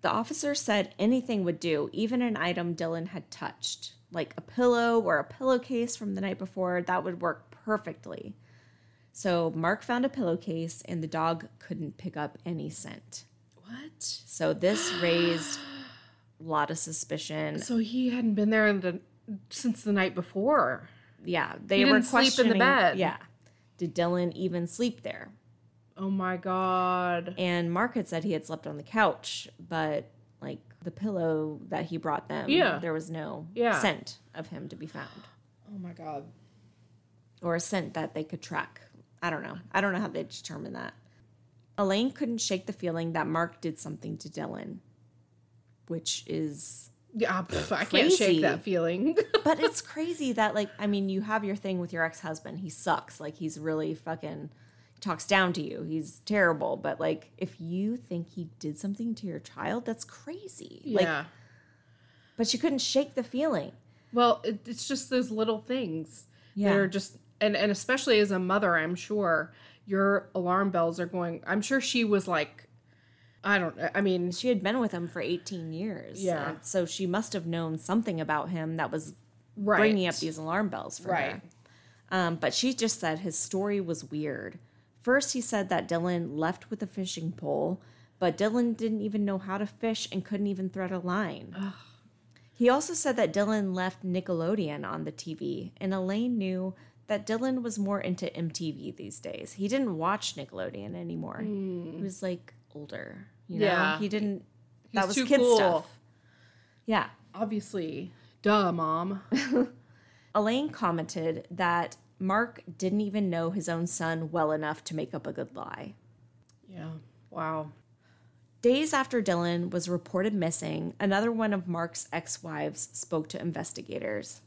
The officer said anything would do, even an item Dylan had touched, like a pillow or a pillowcase from the night before, that would work perfectly. So Mark found a pillowcase and the dog couldn't pick up any scent. What? So this raised a lot of suspicion. So he hadn't been there in the, since the night before. Yeah, they He were didn't sleep in the bed. Yeah, did Dylan even sleep there? Oh my god. And Mark had said he had slept on the couch, but like the pillow that he brought them, Yeah. there was no Yeah. scent of him to be found, Oh my god. or a scent that they could track. I don't know. I don't know how they determined that. Elaine couldn't shake the feeling that Mark did something to Dylan, which is Yeah, pff, I can't shake that feeling. but it's crazy that like I mean you have your thing with your ex-husband. He sucks. Like he's really fucking talks down to you. He's terrible. But like if you think he did something to your child, that's crazy. Like yeah. but you couldn't shake the feeling. Well, it, it's just those little things Yeah. that are just, and and especially as a mother, I'm sure your alarm bells are going. I'm sure she was like, I don't. I mean, She had been with him for 18 years. Yeah. So she must have known something about him that was right, bringing up these alarm bells for Right. her. Um, but she just said his story was weird. First, he said that Dylan left with a fishing pole, but Dylan didn't even know how to fish and couldn't even thread a line. He also said that Dylan left Nickelodeon on the TV, and Elaine knew that Dylan was more into MTV these days. He didn't watch Nickelodeon anymore. He was like older, you know. Yeah. He didn't. that was too kid cool. stuff. Yeah. Obviously, duh, mom. Elaine commented that Mark didn't even know his own son well enough to make up a good lie. yeah. Wow. Days after Dylan was reported missing, another one of Mark's ex wives spoke to investigators.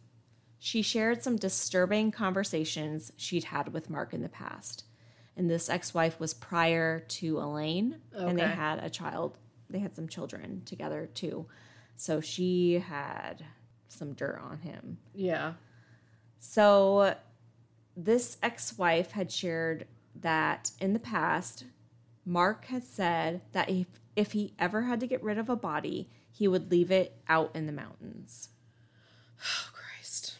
She shared some disturbing conversations she'd had with Mark in the past. And this ex wife was prior to Elaine, and they had a child. They had some children together too. So she had some dirt on him. Yeah. So, this ex wife had shared that in the past, Mark had said that if, if he ever had to get rid of a body, he would leave it out in the mountains. Oh Christ.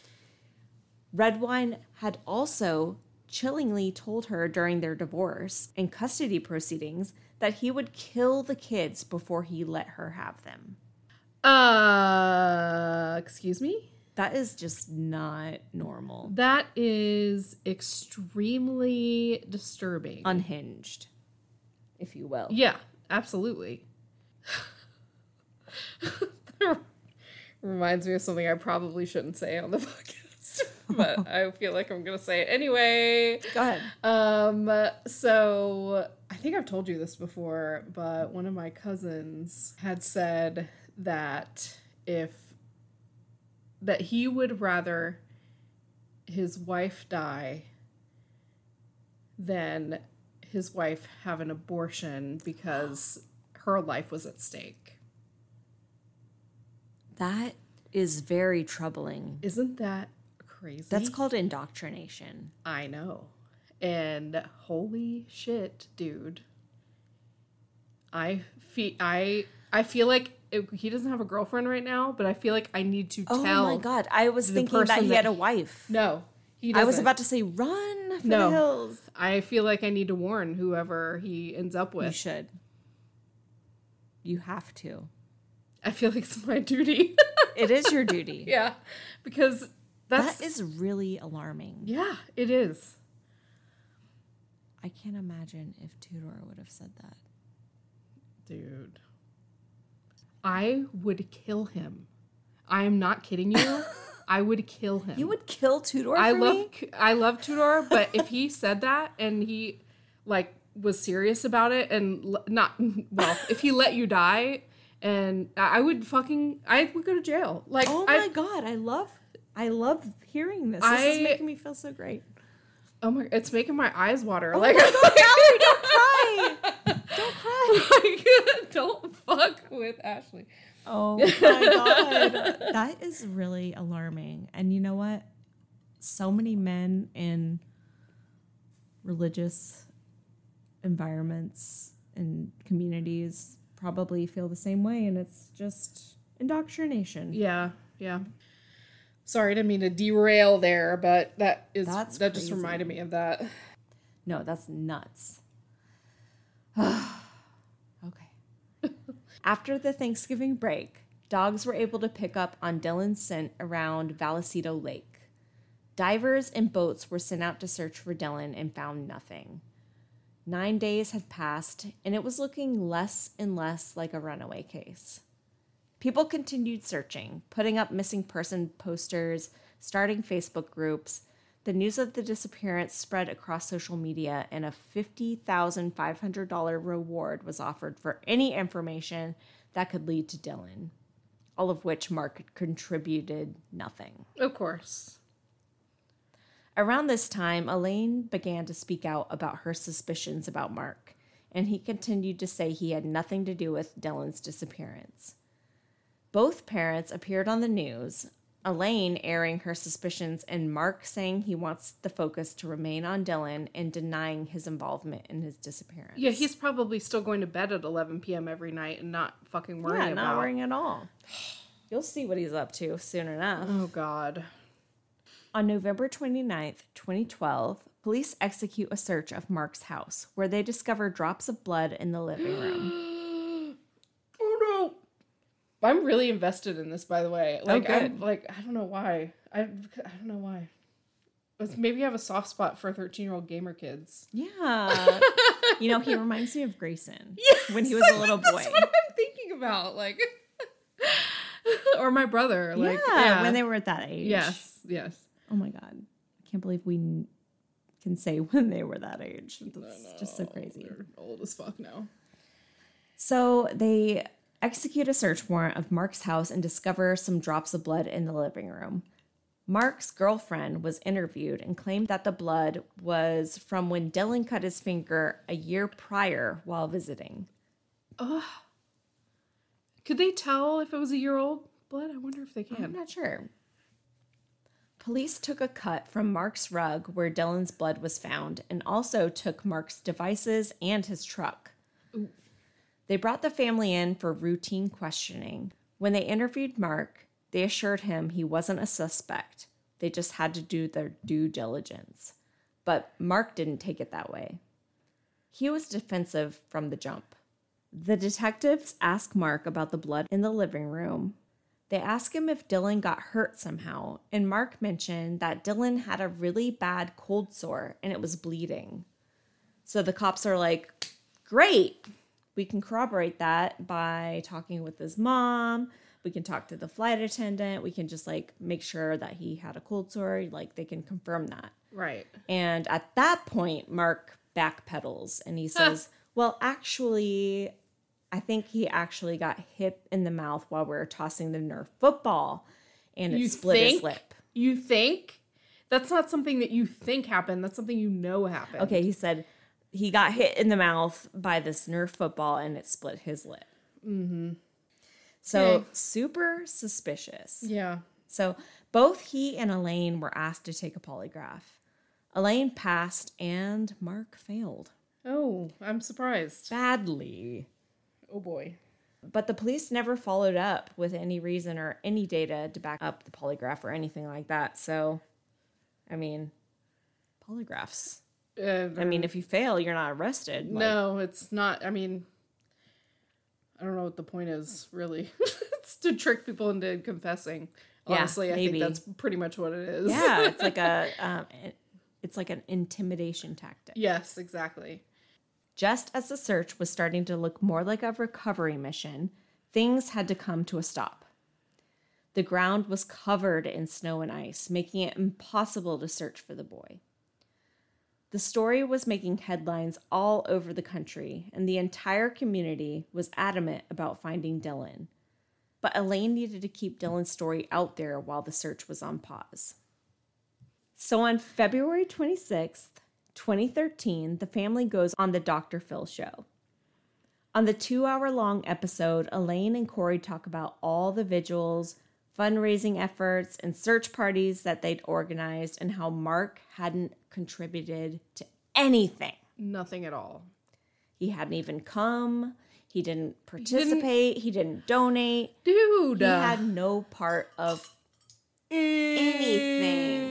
Redwine had also chillingly told her during their divorce and custody proceedings that he would kill the kids before he let her have them. Uh, excuse me. That is just not normal. That is extremely disturbing. Unhinged, if you will. Yeah, absolutely. Reminds me of something I probably shouldn't say on the podcast, but I feel like I'm gonna say it anyway. Go ahead. Um, so I think I've told you this before, but one of my cousins had said that if that he would rather his wife die than his wife have an abortion because her life was at stake. That is very troubling. Isn't that crazy? That's called indoctrination. I know. And holy shit, dude. I feel I I feel like it, he doesn't have a girlfriend right now, but I feel like I need to Oh tell. Oh my god! I was thinking that he that- had a wife. No, he I doesn't. was about to say run for No. the hills. I feel like I need to warn whoever he ends up with. You should. You have to. I feel like it's my duty. It is your duty. yeah, because that's That is really alarming. yeah, it is. I can't imagine if Tudor would have said that. Dude. I would kill him. I am not kidding you. I would kill him. You would kill Tudor I love me? I love Tudor, but if he said that and he like was serious about it and not well, if he let you die and I I would fucking I would go to jail. Like Oh my I, god! I love, I love hearing this. This I- is making me feel so great. oh my it's making my eyes water. Oh like my god, Allie, don't cry! Don't cry! like, don't fuck with Ashley. Oh my god. That is really alarming. And you know what? So many men in religious environments and communities probably feel the same way and it's just indoctrination. Yeah, yeah. Sorry, I didn't mean to derail there, but that is That's that just reminded me of that. No, that's nuts. okay. After the Thanksgiving break, dogs were able to pick up on Dylan's scent around Vallecito Lake. Divers and boats were sent out to search for Dylan and found nothing. Nine days had passed, and it was looking less and less like a runaway case. People continued searching, putting up missing person posters, starting Facebook groups. The news of the disappearance spread across social media, and a $50,500 reward was offered for any information that could lead to Dylan, all of which Mark contributed nothing. Of course. Around this time, Elaine began to speak out about her suspicions about Mark, and he continued to say he had nothing to do with Dylan's disappearance. Both parents appeared on the news, Elaine airing her suspicions and Mark saying he wants the focus to remain on Dylan and denying his involvement in his disappearance. Yeah, he's probably still going to bed at 11 p.m. every night and not fucking worrying yeah, about. not worrying at all. You'll see what he's up to soon enough. Oh God. On November 29th, 2012, police execute a search of Mark's house where they discover drops of blood in the living room. Oh. I'm really invested in this, by the way. Oh, like, I'm, good. like I don't know why. I, I don't know why. It's, maybe I have a soft spot for 13 year old gamer kids. Yeah. you know, he reminds me of Grayson when he was I a little boy. That's what I'm thinking about. Like, or my brother. Like, yeah, yeah, when they were at that age. Yes, yes. Oh my God. I can't believe we can say when they were that age. That's just so crazy. They're old as fuck now. So they execute a search warrant of Mark's house and discover some drops of blood in the living room. Mark's girlfriend was interviewed and claimed that the blood was from when Dylan cut his finger a year prior while visiting. Could they tell if it was a year old blood? I wonder if they can. I'm not sure. Police took a cut from Mark's rug where Dylan's blood was found and also took Mark's devices and his truck. They brought the family in for routine questioning. When they interviewed Mark, they assured him he wasn't a suspect. They just had to do their due diligence. But Mark didn't take it that way. He was defensive from the jump. The detectives ask Mark about the blood in the living room. They ask him if Dylan got hurt somehow, and Mark mentioned that Dylan had a really bad cold sore and it was bleeding. So the cops are like, Great, we can corroborate that by talking with his mom. We can talk to the flight attendant. We can just like make sure that he had a cold sore. Like they can confirm that. Right. And at that point, Mark backpedals and he says, Well, actually, I think he actually got hit in the mouth while we were tossing the Nerf football and it You split his lip. You think? That's not something that you think happened. That's something you know happened. Okay, he said he got hit in the mouth by this Nerf football and it split his lip. Mm-hmm. So super suspicious. Yeah. So both he and Elaine were asked to take a polygraph. Elaine passed and Mark failed Oh, I'm surprised. badly. Oh boy. But the police never followed up with any reason or any data to back up the polygraph or anything like that. So, I mean, polygraphs. Uh, I mean, if you fail, you're not arrested. Like, no, it's not. I mean, I don't know what the point is, really. it's to trick people into confessing. Yeah, Honestly, I think that's pretty much what it is. Yeah, it's like a, um, it's like an intimidation tactic. yes, exactly. Just as the search was starting to look more like a recovery mission, things had to come to a stop. The ground was covered in snow and ice, making it impossible to search for the boy. The story was making headlines all over the country, and the entire community was adamant about finding Dylan. But Elaine needed to keep Dylan's story out there while the search was on pause. So on February 26th, 2013, the family goes on the Dr. Phil show. On the two hour long episode, Elaine and Corey talk about all the vigils, fundraising efforts, and search parties that they'd organized and how Mark hadn't contributed to anything. Nothing at all. He hadn't even come, he didn't participate, he didn't, donate, Dude. he had no part of anything.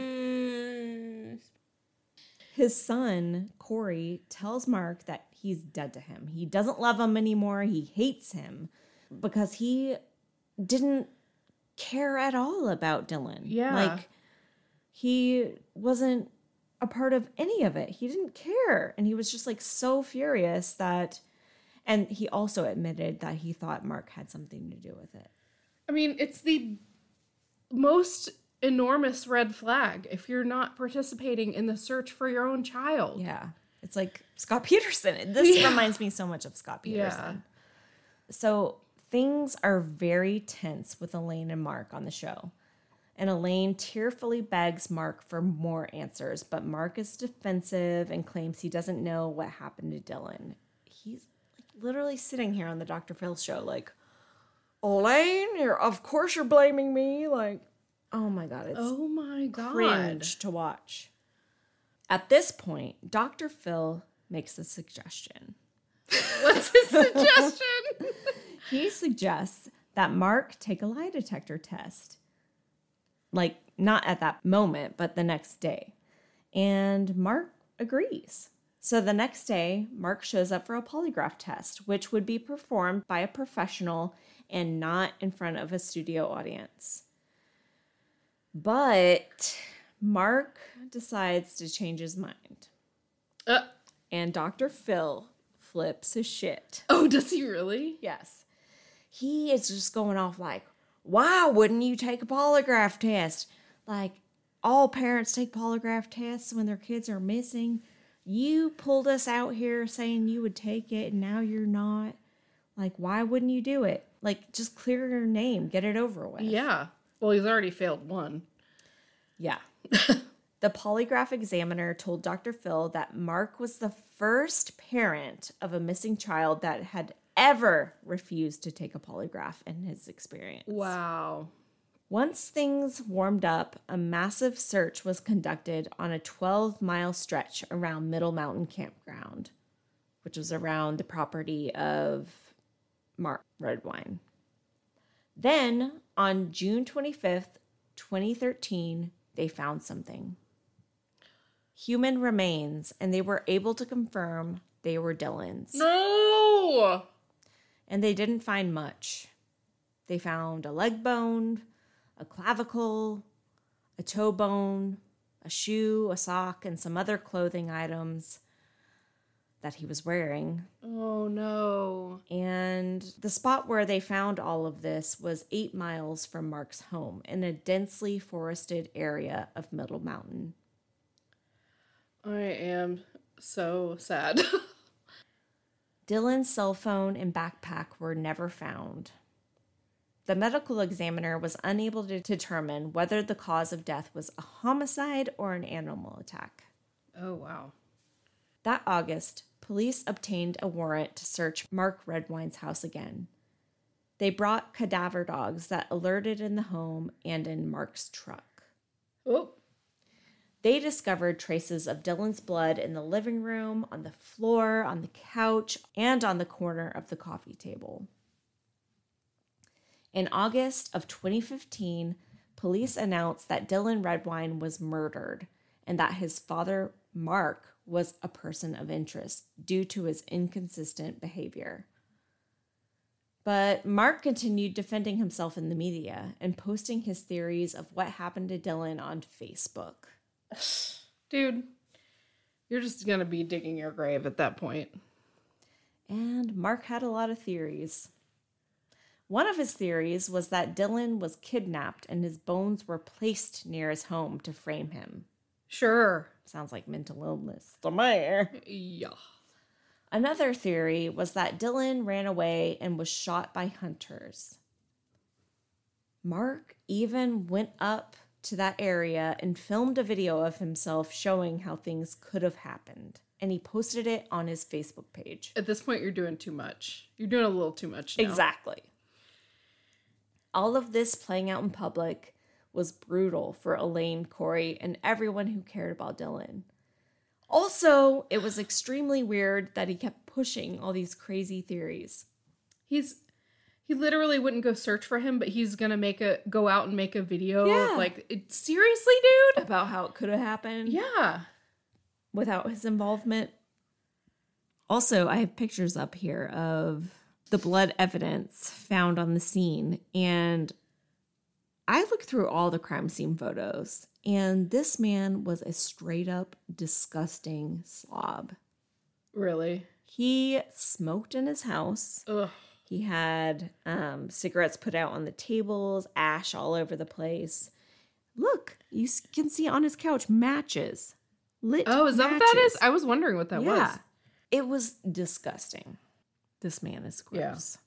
his son, Corey, tells Mark that he's dead to him. He doesn't love him anymore. He hates him because he didn't care at all about Dylan. Yeah. Like, he wasn't a part of any of it. He didn't care. And he was just like so furious that. And he also admitted that he thought Mark had something to do with it. I mean, it's the most enormous red flag if you're not participating in the search for your own child. Yeah. It's like Scott Peterson. This Yeah. reminds me so much of Scott Peterson. So things are very tense with Elaine and Mark on the show. And Elaine tearfully begs Mark for more answers, but Mark is defensive and claims he doesn't know what happened to Dylan. He's like literally sitting here on the Dr. Phil show, like, Elaine, you're of course you're blaming me. Like, oh my god, it's Oh my god. cringe to watch. At this point, Dr. Phil makes a suggestion. What's his suggestion? He suggests that Mark take a lie detector test. Like, not at that moment, but the next day. And Mark agrees. So the next day, Mark shows up for a polygraph test, which would be performed by a professional and not in front of a studio audience. But Mark decides to change his mind. Uh, And Dr. Phil flips his shit. oh, does he really? Yes. He is just going off like, why wouldn't you take a polygraph test? Like, all parents take polygraph tests when their kids are missing. You pulled us out here saying you would take it and now you're not. Like, why wouldn't you do it? Like, just clear your name, get it over with. Yeah. Well, he's already failed one. Yeah. the polygraph examiner told Dr. Phil that Mark was the first parent of a missing child that had ever refused to take a polygraph in his experience. Wow. Once things warmed up, a massive search was conducted on a 12 mile stretch around Middle Mountain Campground, which was around the property of Mark Redwine. Then, on June 25th, 2013, they found something human remains, and they were able to confirm they were Dylan's. No. And they didn't find much. They found a leg bone, a clavicle, a toe bone, a shoe, a sock, and some other clothing items that he was wearing. Oh no. And the spot where they found all of this was eight miles from Mark's home in a densely forested area of Middle Mountain. I am so sad. Dylan's cell phone and backpack were never found. The medical examiner was unable to determine whether the cause of death was a homicide or an animal attack. oh wow. That August, police obtained a warrant to search Mark Redwine's house again. They brought cadaver dogs that alerted in the home and in Mark's truck. Oh. They discovered traces of Dylan's blood in the living room, on the floor, on the couch, and on the corner of the coffee table. In August of 2015, police announced that Dylan Redwine was murdered and that his father, Mark, was a person of interest due to his inconsistent behavior. But Mark continued defending himself in the media and posting his theories of what happened to Dylan on Facebook. Dude, you're just gonna be digging your grave at that point. And Mark had a lot of theories. One of his theories was that Dylan was kidnapped and his bones were placed near his home to frame him. Sure. Sounds like mental illness to me. Yeah. Another theory was that Dylan ran away and was shot by hunters. Mark even went up to that area and filmed a video of himself showing how things could have happened. And he posted it on his Facebook page. At this point, you're doing too much. You're doing a little too much now. Exactly. All of this playing out in public was brutal for Elaine, Corey, and everyone who cared about Dylan. Also, it was extremely weird that he kept pushing all these crazy theories. He's he literally wouldn't go search for him, but he's gonna make a go out and make a video Yeah. of like it, seriously, dude. about how it could have happened. Yeah. without his involvement. Also, I have pictures up here of the blood evidence found on the scene. And I looked through all the crime scene photos, and this man was a straight up disgusting slob. Really? He smoked in his house. Ugh. He had um, cigarettes put out on the tables, ash all over the place. Look, you can see on his couch matches. Lit Oh, is that what that is? I was wondering what that was. Yeah. It was disgusting. This man is Yeah. gross.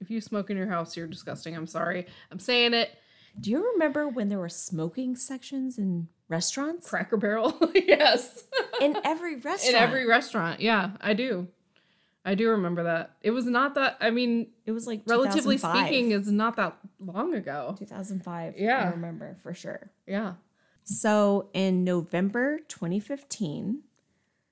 If you smoke in your house, you're disgusting. I'm sorry. I'm saying it. Do you remember when there were smoking sections in restaurants? Cracker Barrel. yes. In every restaurant. in every restaurant. Yeah, I do. I do remember that. It was not that. I mean, it was like relatively speaking, is not that long ago. 2005. Yeah. I remember for sure. Yeah. So in November 2015,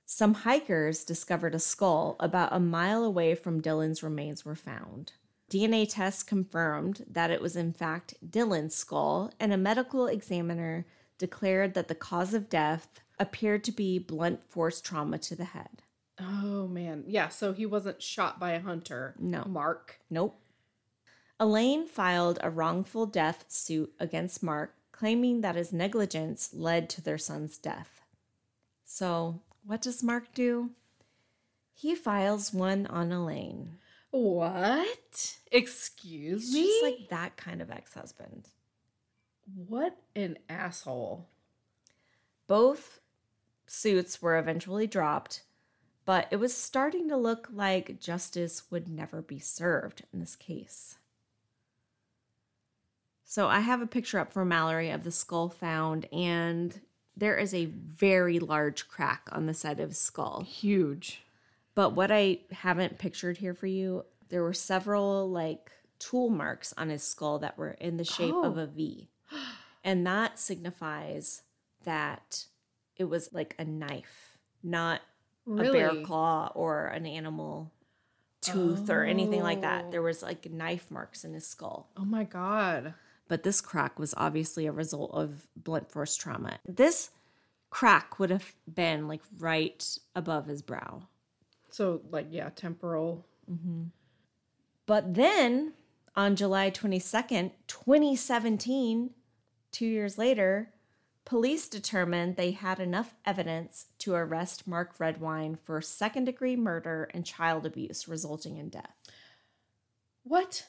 some hikers discovered a skull about a mile away from Dylan's remains were found. DNA tests confirmed that it was in fact Dylan's skull, and a medical examiner declared that the cause of death appeared to be blunt force trauma to the head. Oh man. Yeah. So he wasn't shot by a hunter. No. Mark. Nope. Elaine filed a wrongful death suit against Mark, claiming that his negligence led to their son's death. So, what does Mark do? He files one on Elaine. What? Excuse He's me. just like that kind of ex husband. what an asshole. Both suits were eventually dropped, but it was starting to look like justice would never be served in this case. So I have a picture up for Mallory of the skull found, and there is a very large crack on the side of his skull. Huge. But what I haven't pictured here for you, there were several like tool marks on his skull that were in the shape of Oh. a V. And that signifies that it was like a knife, not Really? a bear claw or an animal tooth or anything like that. Oh. There was like knife marks in his skull. Oh my god. But this crack was obviously a result of blunt force trauma. This crack would have been like right above his brow. So like yeah, temporal. Mm-hmm. But then on July 22nd, 2017, two years later, police determined they had enough evidence to arrest Mark Redwine for second degree murder and child abuse resulting in death. What?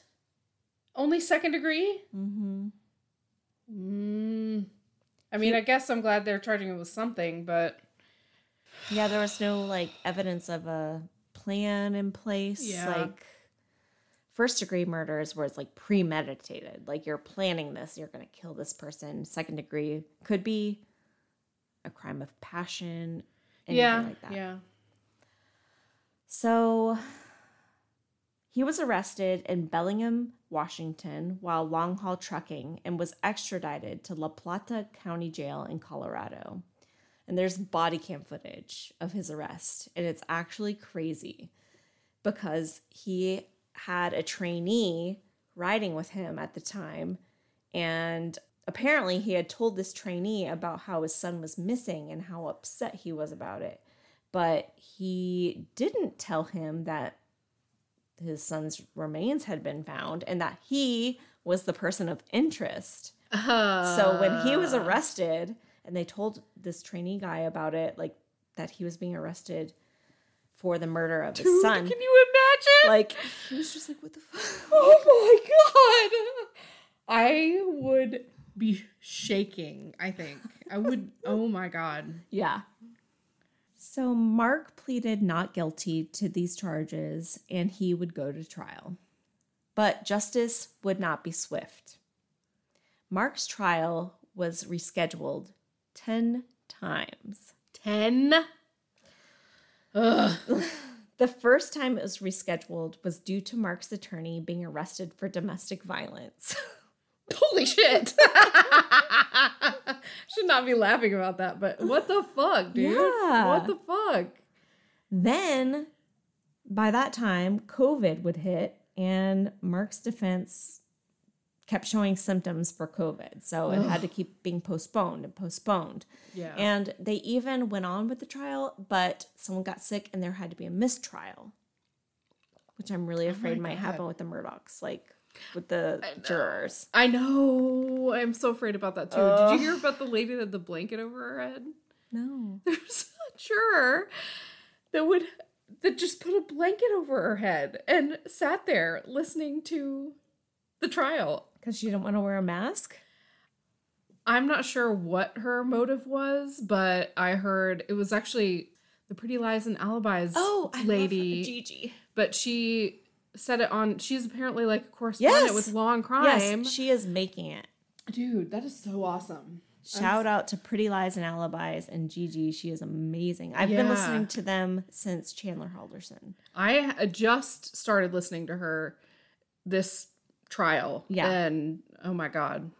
Only second degree? Mm-hmm. Mm. I mean, I guess I'm glad they're charging him with something, but Yeah, there was no like evidence of a plan in place. Yeah. Like first degree murder is where it's like premeditated. Like you're planning this, you're gonna kill this person. Second degree could be a crime of passion, anything yeah, like that. yeah. So he was arrested in Bellingham, Washington, while long haul trucking and was extradited to La Plata County Jail in Colorado. And there's body cam footage of his arrest. And it's actually crazy because he had a trainee riding with him at the time. And apparently, he had told this trainee about how his son was missing and how upset he was about it. But he didn't tell him that his son's remains had been found and that he was the person of interest. So when he was Uh, arrested and they told this trainee guy about it, like that he was being arrested for the murder of his son, can you imagine? like he was just like, "What the fuck?" oh my god. I would be shaking, I think. I would oh my god. Yeah. So Mark pleaded not guilty to these charges and he would go to trial. But justice would not be swift. Mark's trial was rescheduled 10 times. 10 Ugh. The first time it was rescheduled was due to Mark's attorney being arrested for domestic violence. Holy shit. Should not be laughing about that, but what the fuck, dude? Yeah. What the fuck? then, by that time, COVID would hit and Mark's defense kept showing symptoms for COVID. So it had to keep being postponed and postponed. Yeah. And they even went on with the trial, but someone got sick and there had to be a mistrial, which I'm really oh afraid might God. happen with the Murdaughs, like with the jurors. I know. I'm so afraid about that too. Did you hear about the lady that had the blanket over her head? No. There's a juror that would that just put a blanket over her head and sat there listening to the trial. Because she didn't want to wear a mask? I'm not sure what her motive was, but I heard it was actually the Pretty Lies and Alibis oh, I lady. Gigi. but she said it on. She's apparently like a correspondent Yes. with Law and Crime. Yes, she is making it. Dude, that is so awesome. Shout out to Pretty Lies and Alibis and Gigi. She is amazing. I've been listening to them since Chandler Halderson. I just started listening to her this trial. Yeah. And oh my God,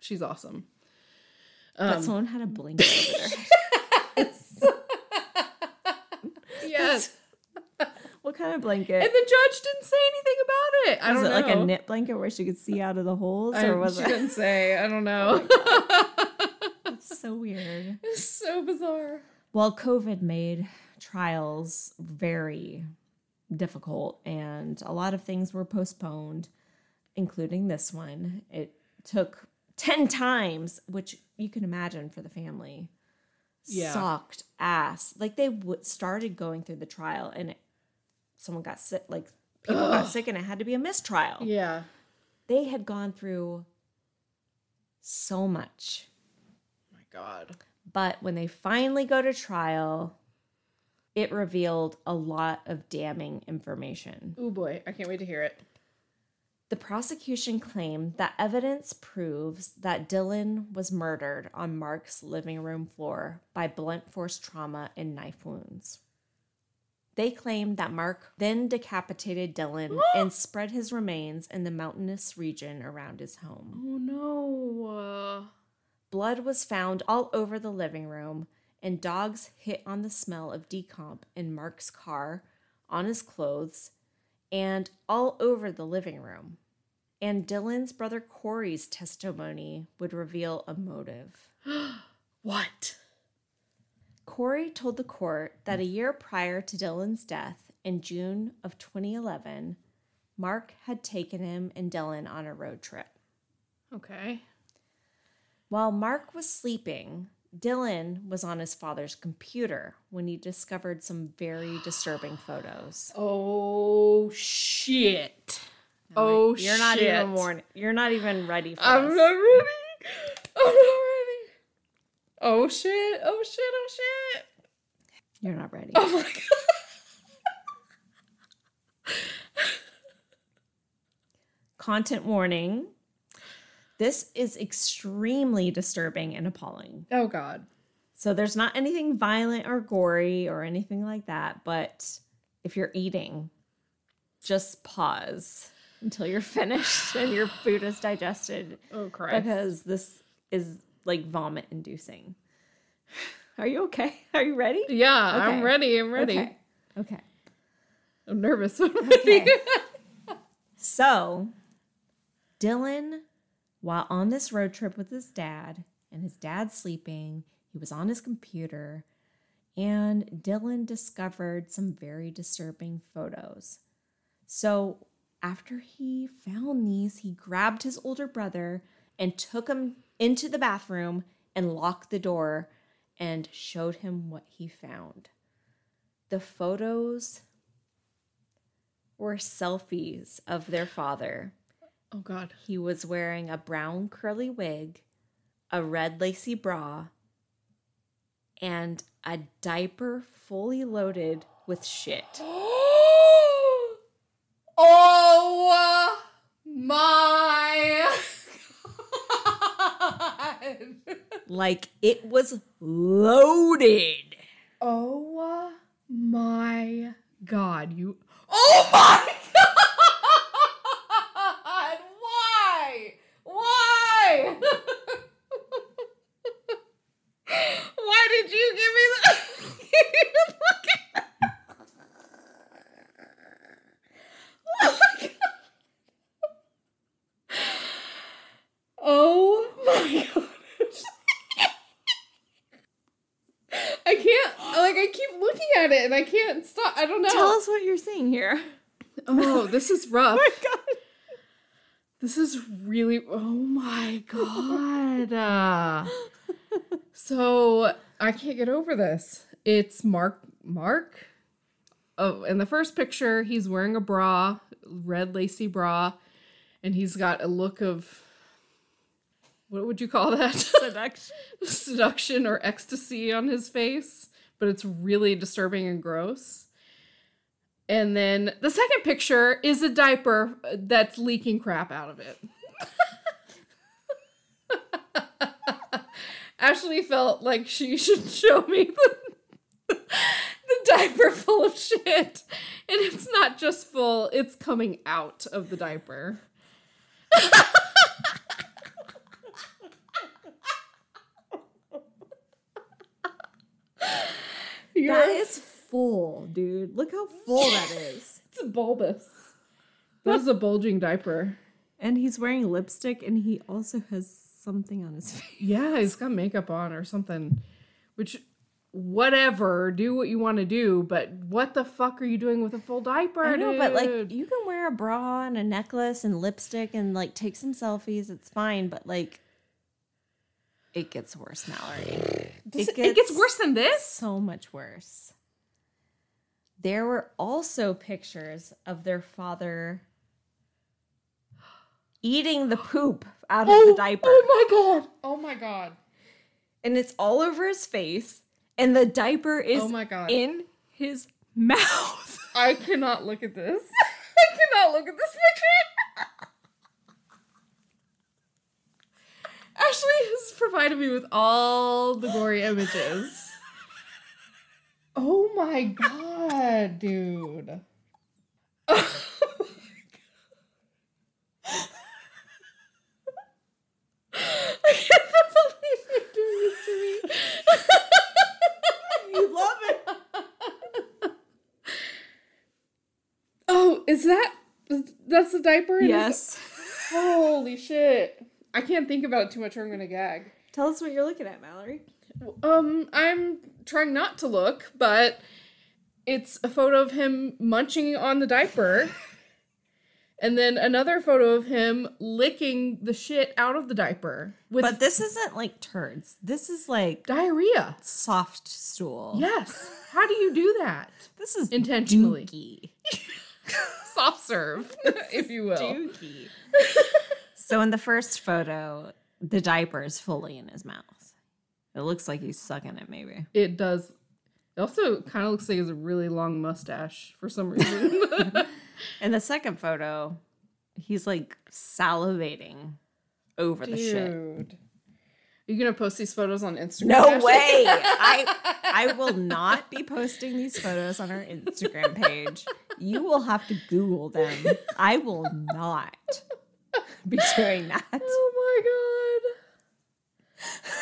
she's awesome. But Um, someone had a blanket over their head. yes. What kind of blanket? And the judge didn't say anything about it. I was don't it know. like a knit blanket where she could see out of the holes, I- or was she it? didn't say. I don't know. It's so weird. it's so bizarre. Well, COVID made trials very difficult, and a lot of things were postponed, including this one. It took 10 times, which you can imagine for the family. Yeah. Sucked ass. Like they w- started going through the trial, and it, someone got sick, like people got sick, and it had to be a mistrial. Yeah. They had gone through so much. Oh my God. But when they finally go to trial, it revealed a lot of damning information. Oh boy, I can't wait to hear it. The prosecution claimed that evidence proves that Dylan was murdered on Mark's living room floor by blunt force trauma and knife wounds. They claimed that Mark then decapitated Dylan and spread his remains in the mountainous region around his home. Oh no. Blood was found all over the living room, and dogs hit on the smell of decomp in Mark's car, on his clothes, and all over the living room. And Dylan's brother Corey's testimony would reveal a motive. What? Corey told the court that a year prior to Dylan's death, in June of 2011, Mark had taken him and Dylan on a road trip. Okay. While Mark was sleeping, Dylan was on his father's computer when he discovered some very disturbing photos. Oh shit. Oh you're not shit. even warned. You're not even ready for I'm this. not ready. I'm not ready. Oh shit. Oh shit. Oh shit. You're not ready. Oh my god. Content warning. This is extremely disturbing and appalling. Oh god. So there's not anything violent or gory or anything like that, but if you're eating, just pause until you're finished and your food is digested Oh Christ. because this is like vomit inducing. Are you okay? Are you ready? yeah, I'm ready. I'm ready. Okay. Okay. I'm nervous. I'm. Okay. So, Dylan, while on this road trip with his dad, and his dad sleeping, he was on his computer, and Dylan discovered some very disturbing photos. So, after he found these, he grabbed his older brother and took him into the bathroom and locked the door and showed him what he found. The photos were selfies of their father. oh god. He was wearing a brown curly wig, a red lacy bra, and a diaper fully loaded with shit. oh my god. Like it was loaded. Oh my god, you Oh my god! Why? Why? Why did you give me that? Look at Oh my god. can't like I keep looking at it and I can't stop. I don't know. Tell us what you're seeing here. Oh, this is rough. Oh my god. This is really oh my god. Uh, so I can't get over this. It's Mark Mark. Oh, in the first picture, he's wearing a bra, red lacy bra, and he's got a look of what would you call that? Seduction. Seduction or ecstasy on his face, but it's really disturbing and gross. And then the second picture is a diaper that's leaking crap out of it. Ashley felt like she should show me the, the diaper full of shit. And it's not just full, it's coming out of the diaper. That is full, dude. Look how full that is. it's bulbous. That's a bulging diaper. And he's wearing lipstick and he also has something on his face. Yeah, he's got makeup on or something. Which, whatever, do what you want to do, but what the fuck are you doing with a full diaper? I know, but like you can wear a bra and a necklace and lipstick and like take some selfies. It's fine, but like it gets worse, Mallory. It, it gets worse than this? so much worse. There were also pictures of their father eating the poop out of the oh, diaper. Oh my god! Oh my god! and it's all over his face, and the diaper is Oh my God. in his mouth. I cannot look at this. I cannot look at this picture. Ashley has provided me with all the gory images. Oh my god, dude. I can't believe you're doing this to me. you love it. Oh, is that that's the diaper? Yes. Holy shit. I can't think about it too much or I'm gonna gag. Tell us what you're looking at, Mallory. Um, I'm trying not to look, but it's a photo of him munching on the diaper. And then another photo of him licking the shit out of the diaper with But this isn't like turds. This is like diarrhea. soft stool. Yes. How do you do that? This is Intentionally. Soft serve, if you will. Dookie. so in the first photo, the diaper is fully in his mouth. It looks like he's sucking it, maybe. It does. It also kind of looks like he has a really long mustache for some reason. In the second photo, he's like salivating over the shit. Are you gonna post these photos on Instagram? No way. I I will not be posting these photos on our Instagram page. You will have to Google them. I will not be doing that. Oh my god.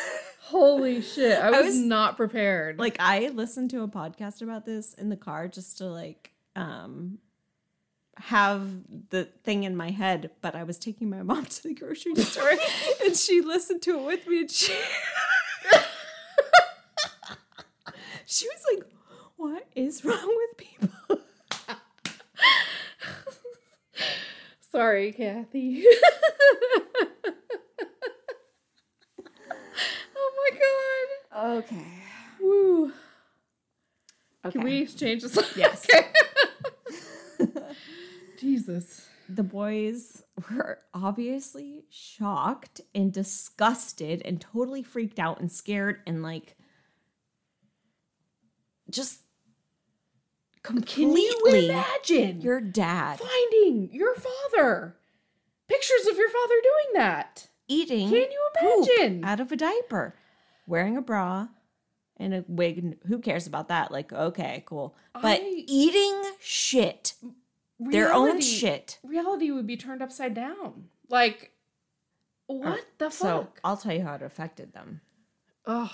Holy shit. I was, was- not prepared. Like I listened to a podcast about this in the car just to like um have the thing in my head, but I was taking my mom to the grocery store and she listened to it with me and she She was like, "What is wrong with people?" Sorry, Kathy. Oh my Okay. god. Woo. Okay. Can we change this? Yes. Jesus. the boys were obviously shocked and disgusted and totally freaked out and scared and like just completely Can you imagine your dad finding your father? Pictures of your father doing that. eating Can you imagine? out of a diaper wearing a bra and a wig and who cares about that? Like okay cool. But I- eating shit their own shit. Reality would be turned upside down. Like, what the fuck? so i'll tell you how it affected them. Oh,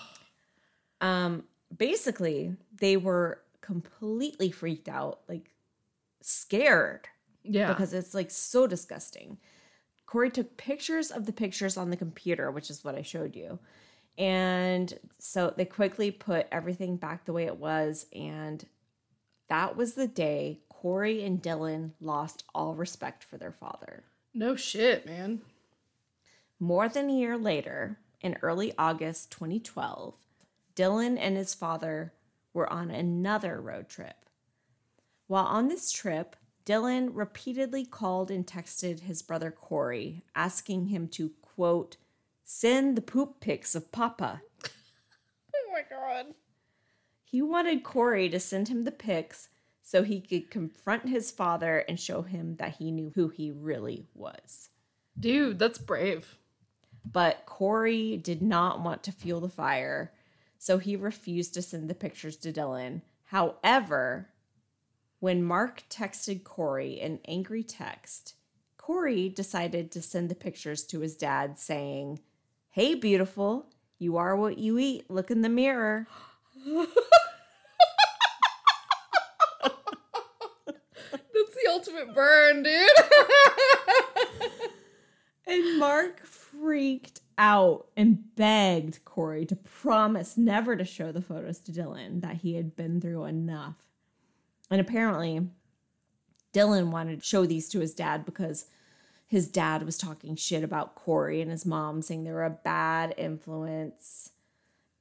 um basically they were completely freaked out like scared yeah. because it's like so disgusting. Corey took pictures of the pictures on the computer which is what i showed you And so they quickly put everything back the way it was. And that was the day Corey and Dylan lost all respect for their father. No shit, man. More than a year later, in early August 2012, Dylan and his father were on another road trip. While on this trip, Dylan repeatedly called and texted his brother Corey, asking him to, quote, send the poop pics of Papa. Oh my god. He wanted Corey to send him the pics so he could confront his father and show him that he knew who he really was. Dude, that's brave. But Corey did not want to fuel the fire, so he refused to send the pictures to Dylan. However, when Mark texted Corey an angry text, Corey decided to send the pictures to his dad saying, Hey, beautiful, you are what you eat. Look in the mirror. That's the ultimate burn, dude. And Mark freaked out and begged Corey to promise never to show the photos to Dylan, that he had been through enough. And apparently, Dylan wanted to show these to his dad because his dad was talking shit about Corey and his mom, saying they were a bad influence.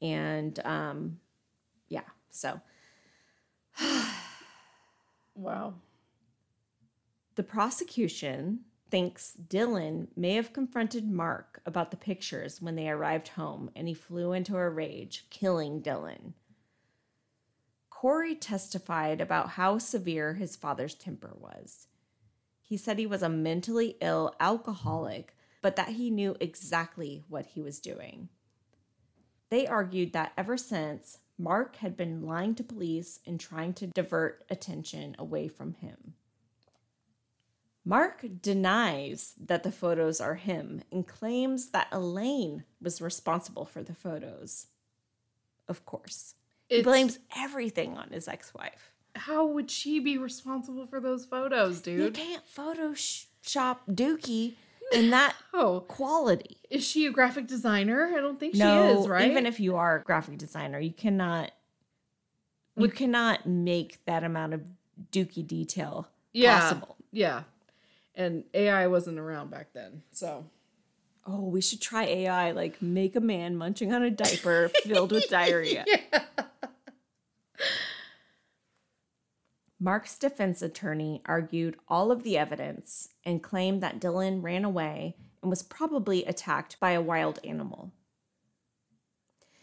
And um, yeah, so wow. The prosecution thinks Dylan may have confronted Mark about the pictures when they arrived home and he flew into a rage, killing Dylan. Corey testified about how severe his father's temper was. He said he was a mentally ill alcoholic, but that he knew exactly what he was doing. They argued that ever since, Mark had been lying to police and trying to divert attention away from him. Mark denies that the photos are him and claims that Elaine was responsible for the photos. Of course. He blames everything on his ex wife. How would she be responsible for those photos, dude? You can't Photoshop Dookie in that Oh, quality. is she a graphic designer? I don't think no, she is, right? even if you are a graphic designer, you cannot you cannot make that amount of dookie detail yeah, possible. Yeah. And AI wasn't around back then. So, Oh, we should try AI, like make a man munching on a diaper filled with diarrhea. Mark's defense attorney argued all of the evidence and claimed that Dylan ran away and was probably attacked by a wild animal.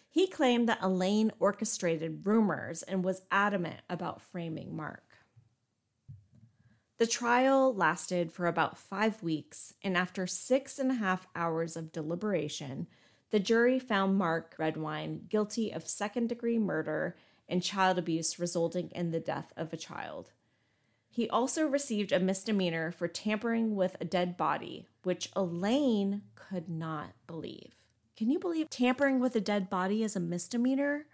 He claimed that Elaine orchestrated rumors and was adamant about framing Mark. The trial lasted for about five weeks, and after six and a half hours of deliberation, the jury found Mark Redwine guilty of second degree murder and child abuse resulting in the death of a child. He also received a misdemeanor for tampering with a dead body, which Elaine could not believe. Can you believe tampering with a dead body is a misdemeanor?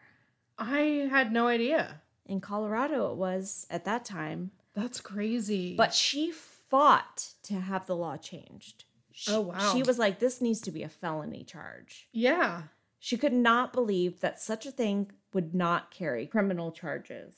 I had no idea. In Colorado, it was at that time. That's crazy. But she fought to have the law changed. She, Oh, wow. She was like, this needs to be a felony charge. yeah. She could not believe that such a thing would not carry criminal charges.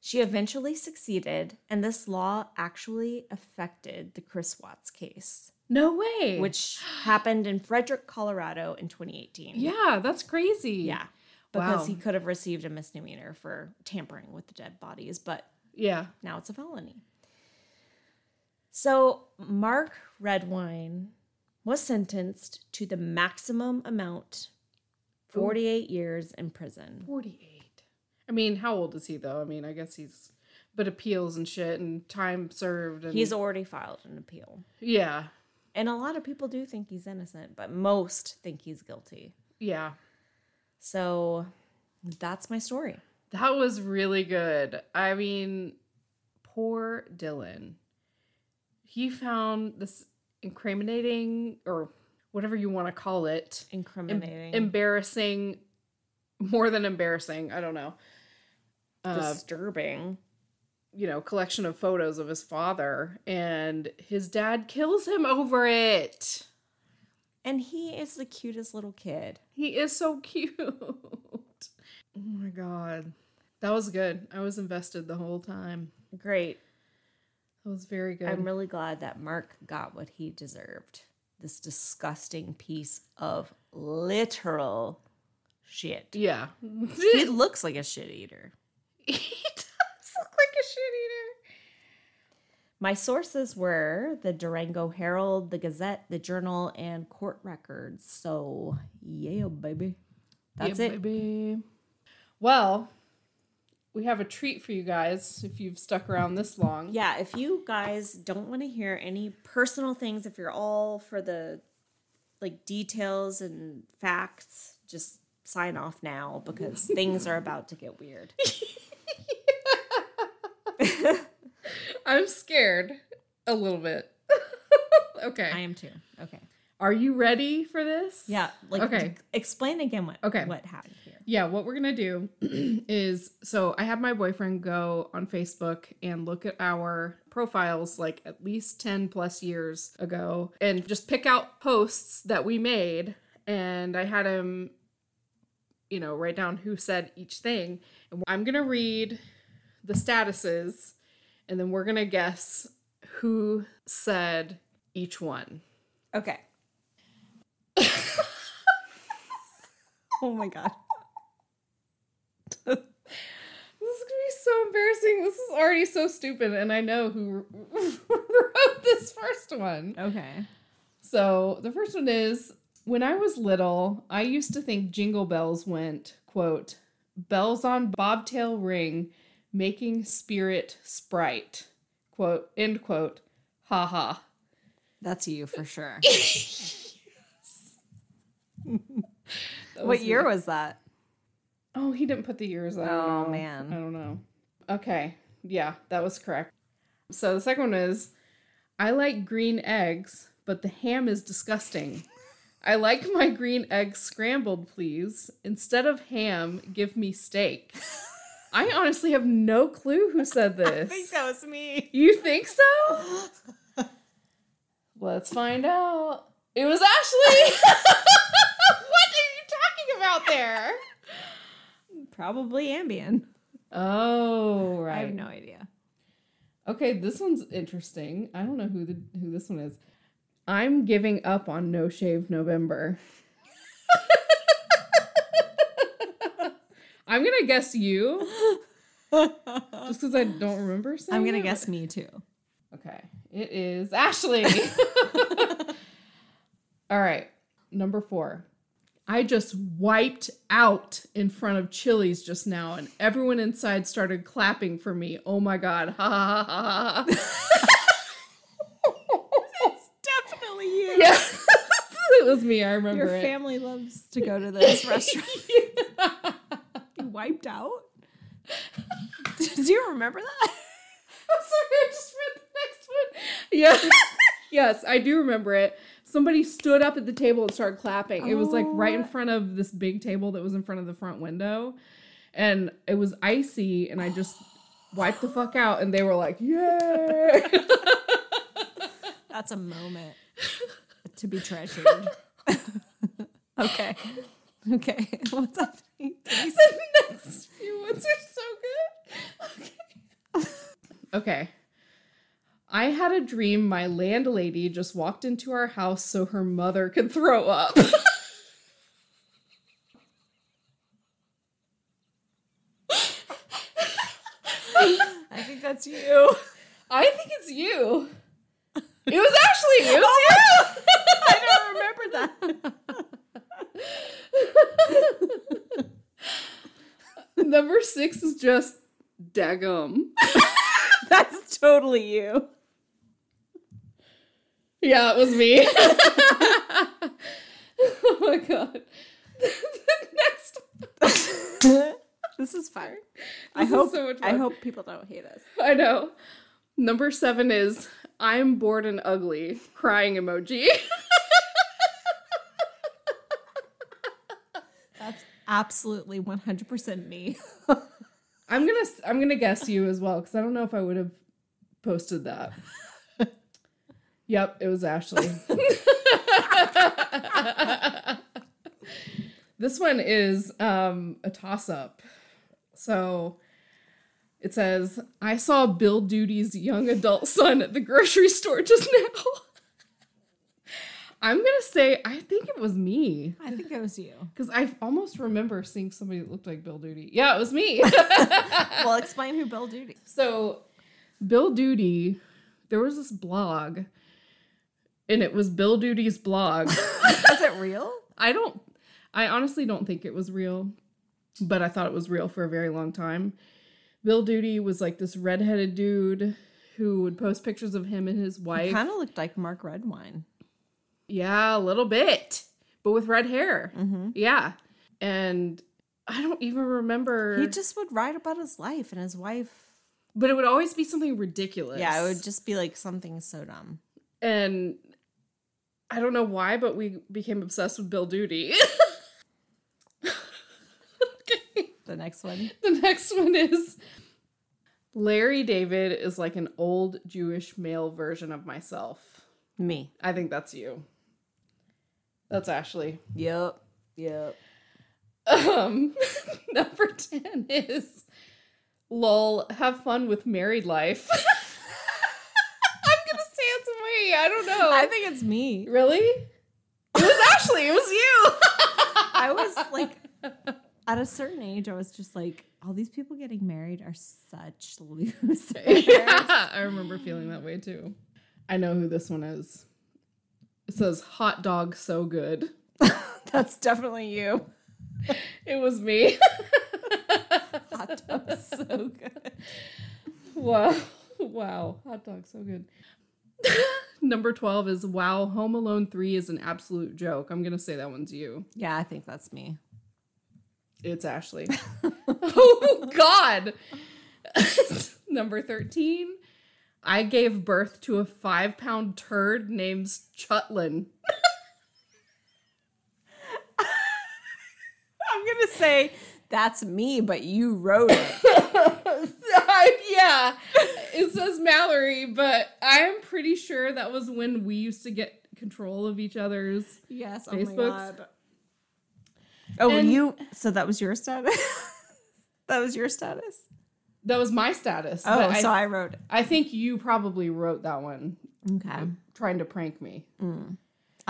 She eventually succeeded, and this law actually affected the Chris Watts case, No way. which happened in Frederick, Colorado in 2018. Yeah, that's crazy. Yeah. Because Wow. he could have received a misdemeanor for tampering with the dead bodies, but Yeah. now it's a felony. So, Mark Redwine was sentenced to the maximum amount 48 years in prison. 48. I mean, how old is he though? I mean, I guess he's but appeals and shit and time served and He's already filed an appeal. Yeah. And a lot of people do think he's innocent, but most think he's guilty. Yeah. So, that's my story. That was really good. I mean, poor Dylan. He found this incriminating or whatever you want to call it. em- Incriminating. embarrassing more than embarrassing, I don't know. Uh, disturbing. you know, collection of photos of his father and his dad kills him over it. And he is the cutest little kid. He is so cute. oh my god. That was good. I was invested the whole time. Great. That was very good. I'm really glad that Mark got what he deserved. This disgusting piece of literal shit. yeah. He looks like a shit eater. he does look like a shit eater. My sources were the Durango Herald, the Gazette, the Journal, and court records. So, yeah, baby. That's Yeah, it. Baby. Well, we have a treat for you guys if you've stuck around this long. Yeah, if you guys don't want to hear any personal things, if you're all for the like details and facts, just sign off now because things are about to get weird. I'm scared a little bit. okay. I am too. Okay. Are you ready for this? Yeah. Like, Okay. explain again what Okay. what happened. Yeah, what we're gonna do is so I had my boyfriend go on Facebook and look at our profiles like at least 10 plus years ago and just pick out posts that we made. And I had him, you know, write down who said each thing. And I'm gonna read the statuses and then we're gonna guess who said each one. Okay. oh my god. This is gonna be so embarrassing. This is already so stupid, and I know who wrote this first one. Okay. So the first one is when I was little, I used to think jingle bells went, quote, bells on bobtail ring, making spirit sprite. Quote, end quote, ha ha. That's you for sure. What year me. was that? Oh, he didn't put the years. I Oh, know. man. I don't know. Okay. Yeah, that was correct. So the second one is I like green eggs, but the ham is disgusting. I like my green eggs scrambled, please. Instead of ham, give me steak. I honestly have no clue who said this. I think that was me. You think so? Let's find out. It was Ashley. what are you talking about there? Probably Ambien. Oh, right. I have no idea. Okay, this one's interesting. I don't know who the who this one is. I'm giving up on No Shave November. I'm gonna guess you, just because I don't remember. I'm gonna it. guess me too. Okay, it is Ashley. All right, number four. I just wiped out in front of Chili's just now, and everyone inside started clapping for me. Oh my god! Ha ha ha ha! ha. Definitely you. yeah, it was me. I remember Your it. family loves to go to this restaurant. you wiped out? Do you remember that? I'm sorry, I just read the next one. Yeah. yes, I do remember it. Somebody stood up at the table and started clapping. It was like right in Oh. front of this big table that was in front of the front window. And it was icy, and I just wiped the fuck out, and they were like, Yay! That's a moment to be treasured. okay. Okay. What's up? the next few ones are so good. Okay. okay. I had a dream my landlady just walked into our house so her mother could throw up. I think that's you. I think it's you. It was actually oh it was I don't remember that. you. Number six is just dagum. That's totally you. Yeah, it was me. oh my god. next this is fire. This I is hope so much I hope people don't hate us. I know. Number seven is I'm bored and ugly. Crying emoji. That's absolutely 100% me. I'm gonna I'm gonna guess you as well because I don't know if I would have posted that. Yep, it was Ashley. this one is um, a toss up. So it says, I saw Bill Duty's young adult son at the grocery store just now. I'm going to say, I think it was me. I think it was you. Because I almost remember seeing somebody that looked like Bill Duty. Yeah, it was me. well, explain who Bill Duty. so, Bill Duty, there was this blog, and it was Bill Duty's blog. Is it real? I don't, I honestly don't think it was real, but I thought it was real for a very long time. Bill Duty was like this redheaded dude who would post pictures of him and his wife. Kind of looked like Mark Redwine. Yeah, a little bit, but with red hair. Mm-hmm. Yeah. And I don't even remember. He just would write about his life and his wife. but it would always be something ridiculous. Yeah, it would just be like something so dumb. And I don't know why, but we became obsessed with Bill Duty. okay. The next one. The next one is Larry David is like an old Jewish male version of myself. Me. I think that's you. That's Ashley. Yep. Yep. Um, number 10 is lol, have fun with married life. I'm gonna say it's me. I don't know. I think it's me. really? It was Ashley. It was you. I was like, at a certain age, I was just like, all these people getting married are such losers. yeah, I remember feeling that way too. I know who this one is. It says hot dog so good. That's definitely you. It was me. Hot dog, so good. wow. Wow. Hot dog so good. Number 12 is wow, Home Alone 3 is an absolute joke. I'm going to say that one's you. Yeah, I think that's me. It's Ashley. oh God. Number 13. I gave birth to a five pound turd named Chutlin. I'm gonna say that's me, but you wrote it. yeah, it says Mallory, but I'm pretty sure that was when we used to get control of each other's. yes, oh Facebook's- my god. Oh, And- you. So that was your status. that was your status. That was my status. Oh, but I, so I wrote. I think you probably wrote that one Okay. trying to prank me. Mm.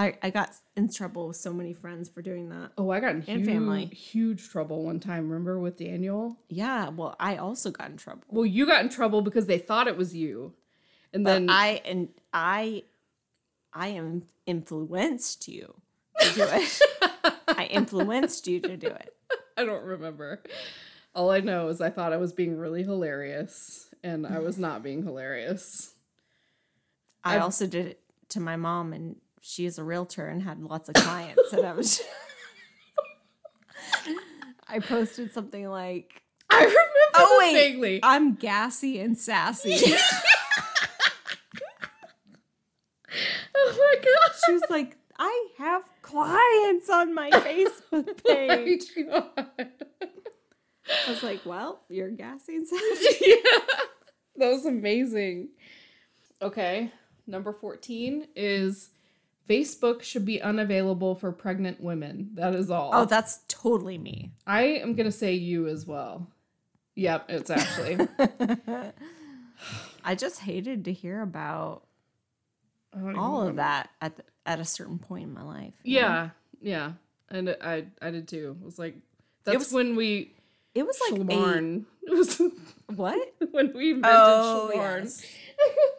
I I got in trouble with so many friends for doing that. Oh, I got in And huge, family. huge trouble one time. Remember with Daniel? Yeah. Well, I also got in trouble. Well, you got in trouble because they thought it was you, and But then I and I, I am influenced you to do it. I influenced you to do it. I don't remember. All I know is I thought I was being really hilarious, and I was not being hilarious. I I've- also did it to my mom, and she is a realtor and had lots of clients. and I was, I posted something like, I remember "Oh this wait, vaguely. I'm gassy and sassy." oh my gosh! she was like, "I have clients on my Facebook page." Oh my God. I was like, "Well, you're gassy and sassy." yeah, that was amazing. Okay, number 14 is Facebook should be unavailable for pregnant women. That is all. Oh, that's totally me. I am going to say you as well. Yep, it's actually. I just hated to hear about I don't even all of that at the, at a certain point in my life. you know? Yeah, yeah. And I I did too. It was like that's was when we it was like a, It was what? when we invented Oh, yes.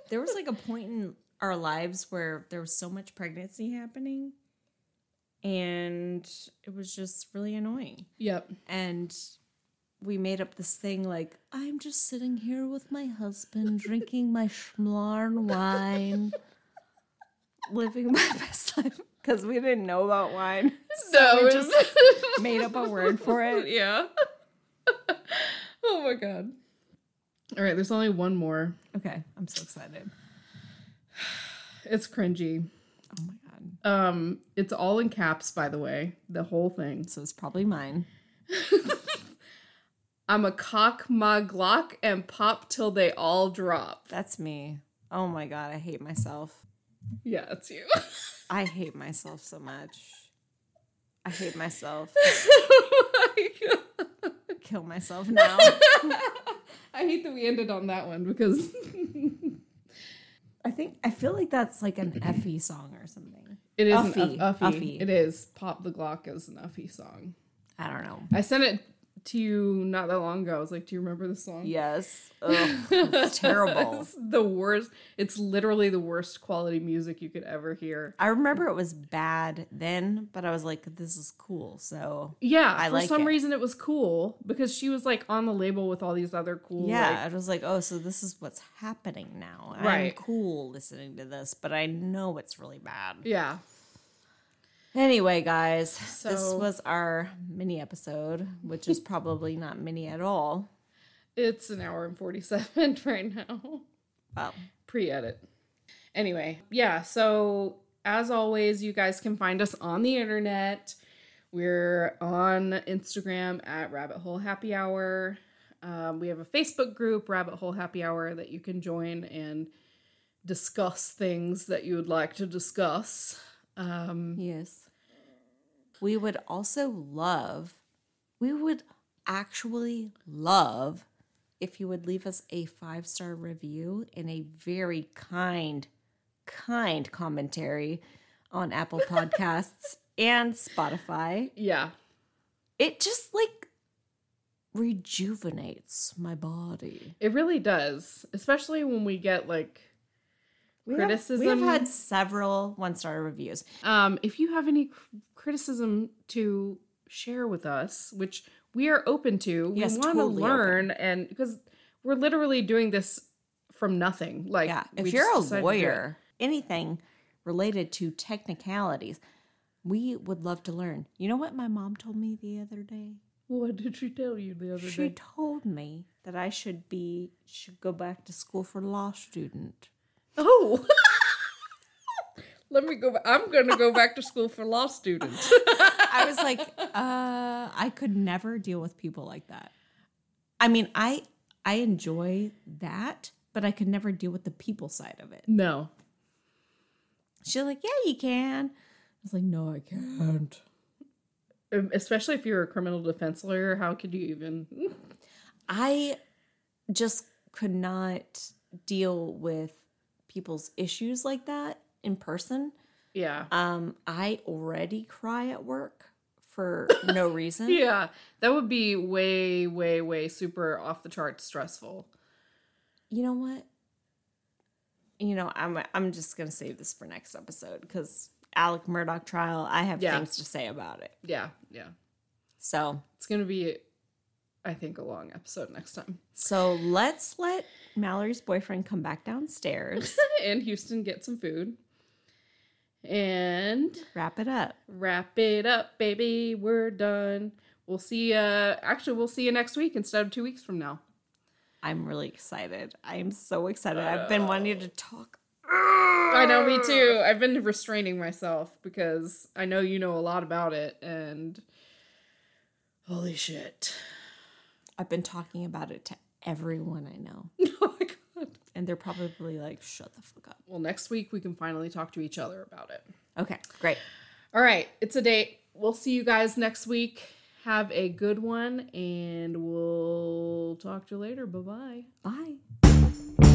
There was like a point in our lives where there was so much pregnancy happening, and it was just really annoying. Yep. And we made up this thing like I'm just sitting here with my husband, drinking my Schmarn wine, living my best life because we didn't know about wine. No, we just made up a word for it. yeah. oh my god. All right, there's only one more. Okay, I'm so excited. It's cringy. Oh my god. Um, it's all in caps, by the way. The whole thing. So it's probably mine. I'm a cock my Glock and pop till they all drop. That's me. Oh my god, I hate myself. Yeah, it's you. I hate myself so much. I hate myself. oh my God. Kill myself now. I hate that we ended on that one because I think I feel like that's like an mm-hmm. Effie song or something. it is Uffie, an Uff- Uffie. Uffie. It is. Pop the Glock is an Uffie song. I don't know. I sent it to you not that long ago. I was like, "Do you remember this song?" Yes. Ugh, it's terrible. it's the worst. It's literally the worst quality music you could ever hear. I remember it was bad then, but I was like, this is cool. So Yeah, I for like some it. reason it was cool because she was like on the label with all these other cool. yeah, like- I was like, oh, so this is what's happening now. I'm Right. cool listening to this, but I know it's really bad. yeah. Anyway, guys, this was our mini episode, which is probably not mini at all. It's an hour and forty-seven right now. Well, pre-edit. Anyway, yeah, so as always, you guys can find us on the internet. We're on Instagram at Rabbit Hole Happy Hour. Um, we have a Facebook group, Rabbit Hole Happy Hour, that you can join and discuss things that you would like to discuss. Um, yes. We would also love, we would actually love if you would leave us a five star review and a very kind, kind commentary on Apple Podcasts and Spotify. yeah, It just like rejuvenates my body. it really does, especially when we get like We have- criticism. we have had several one star reviews. Um, if you have any criticism to share with us, which we are open to, we want to totally learn, and because we're literally doing this from nothing. Like, Yeah, if you're a lawyer, anything related to technicalities, we would love to learn. You know what my mom told me the other day? what did she tell you the other She day? She told me that I should be should go back to school for law student. Oh. Let me go. Back. I'm going to go back to school for law students. I was like, uh, I could never deal with people like that. I mean, I I enjoy that, but I could never deal with the people side of it. no. She's like, yeah, you can. I was like, no, I can't. Especially if you're a criminal defense lawyer, how could you even? I just could not deal with people's issues like that in person. Yeah. Um, I already cry at work for no reason. Yeah. That would be way, way, way super off the charts stressful. You know what? You know, I'm I'm just gonna save this for next episode because Alex Murdaugh trial. I have Yeah. things to say about it. Yeah. Yeah. So It's going to be, I think, a long episode next time. so let's let Mallory's boyfriend come back downstairs. and Houston get some food. And wrap it up. wrap it up, baby. We're done. We'll see. Uh, actually, we'll see you next week instead of two weeks from now. I'm really excited. I am so excited. I've been wanting to talk. I know, me too. I've been restraining myself because I know you know a lot about it, and holy shit! I've been talking about it to everyone I know. oh my god. And they're probably like, shut the fuck up. Well, next week we can finally talk to each other about it. Okay, great. All right, it's a date. We'll see you guys next week. Have a good one, and we'll talk to you later. Bye bye. Bye.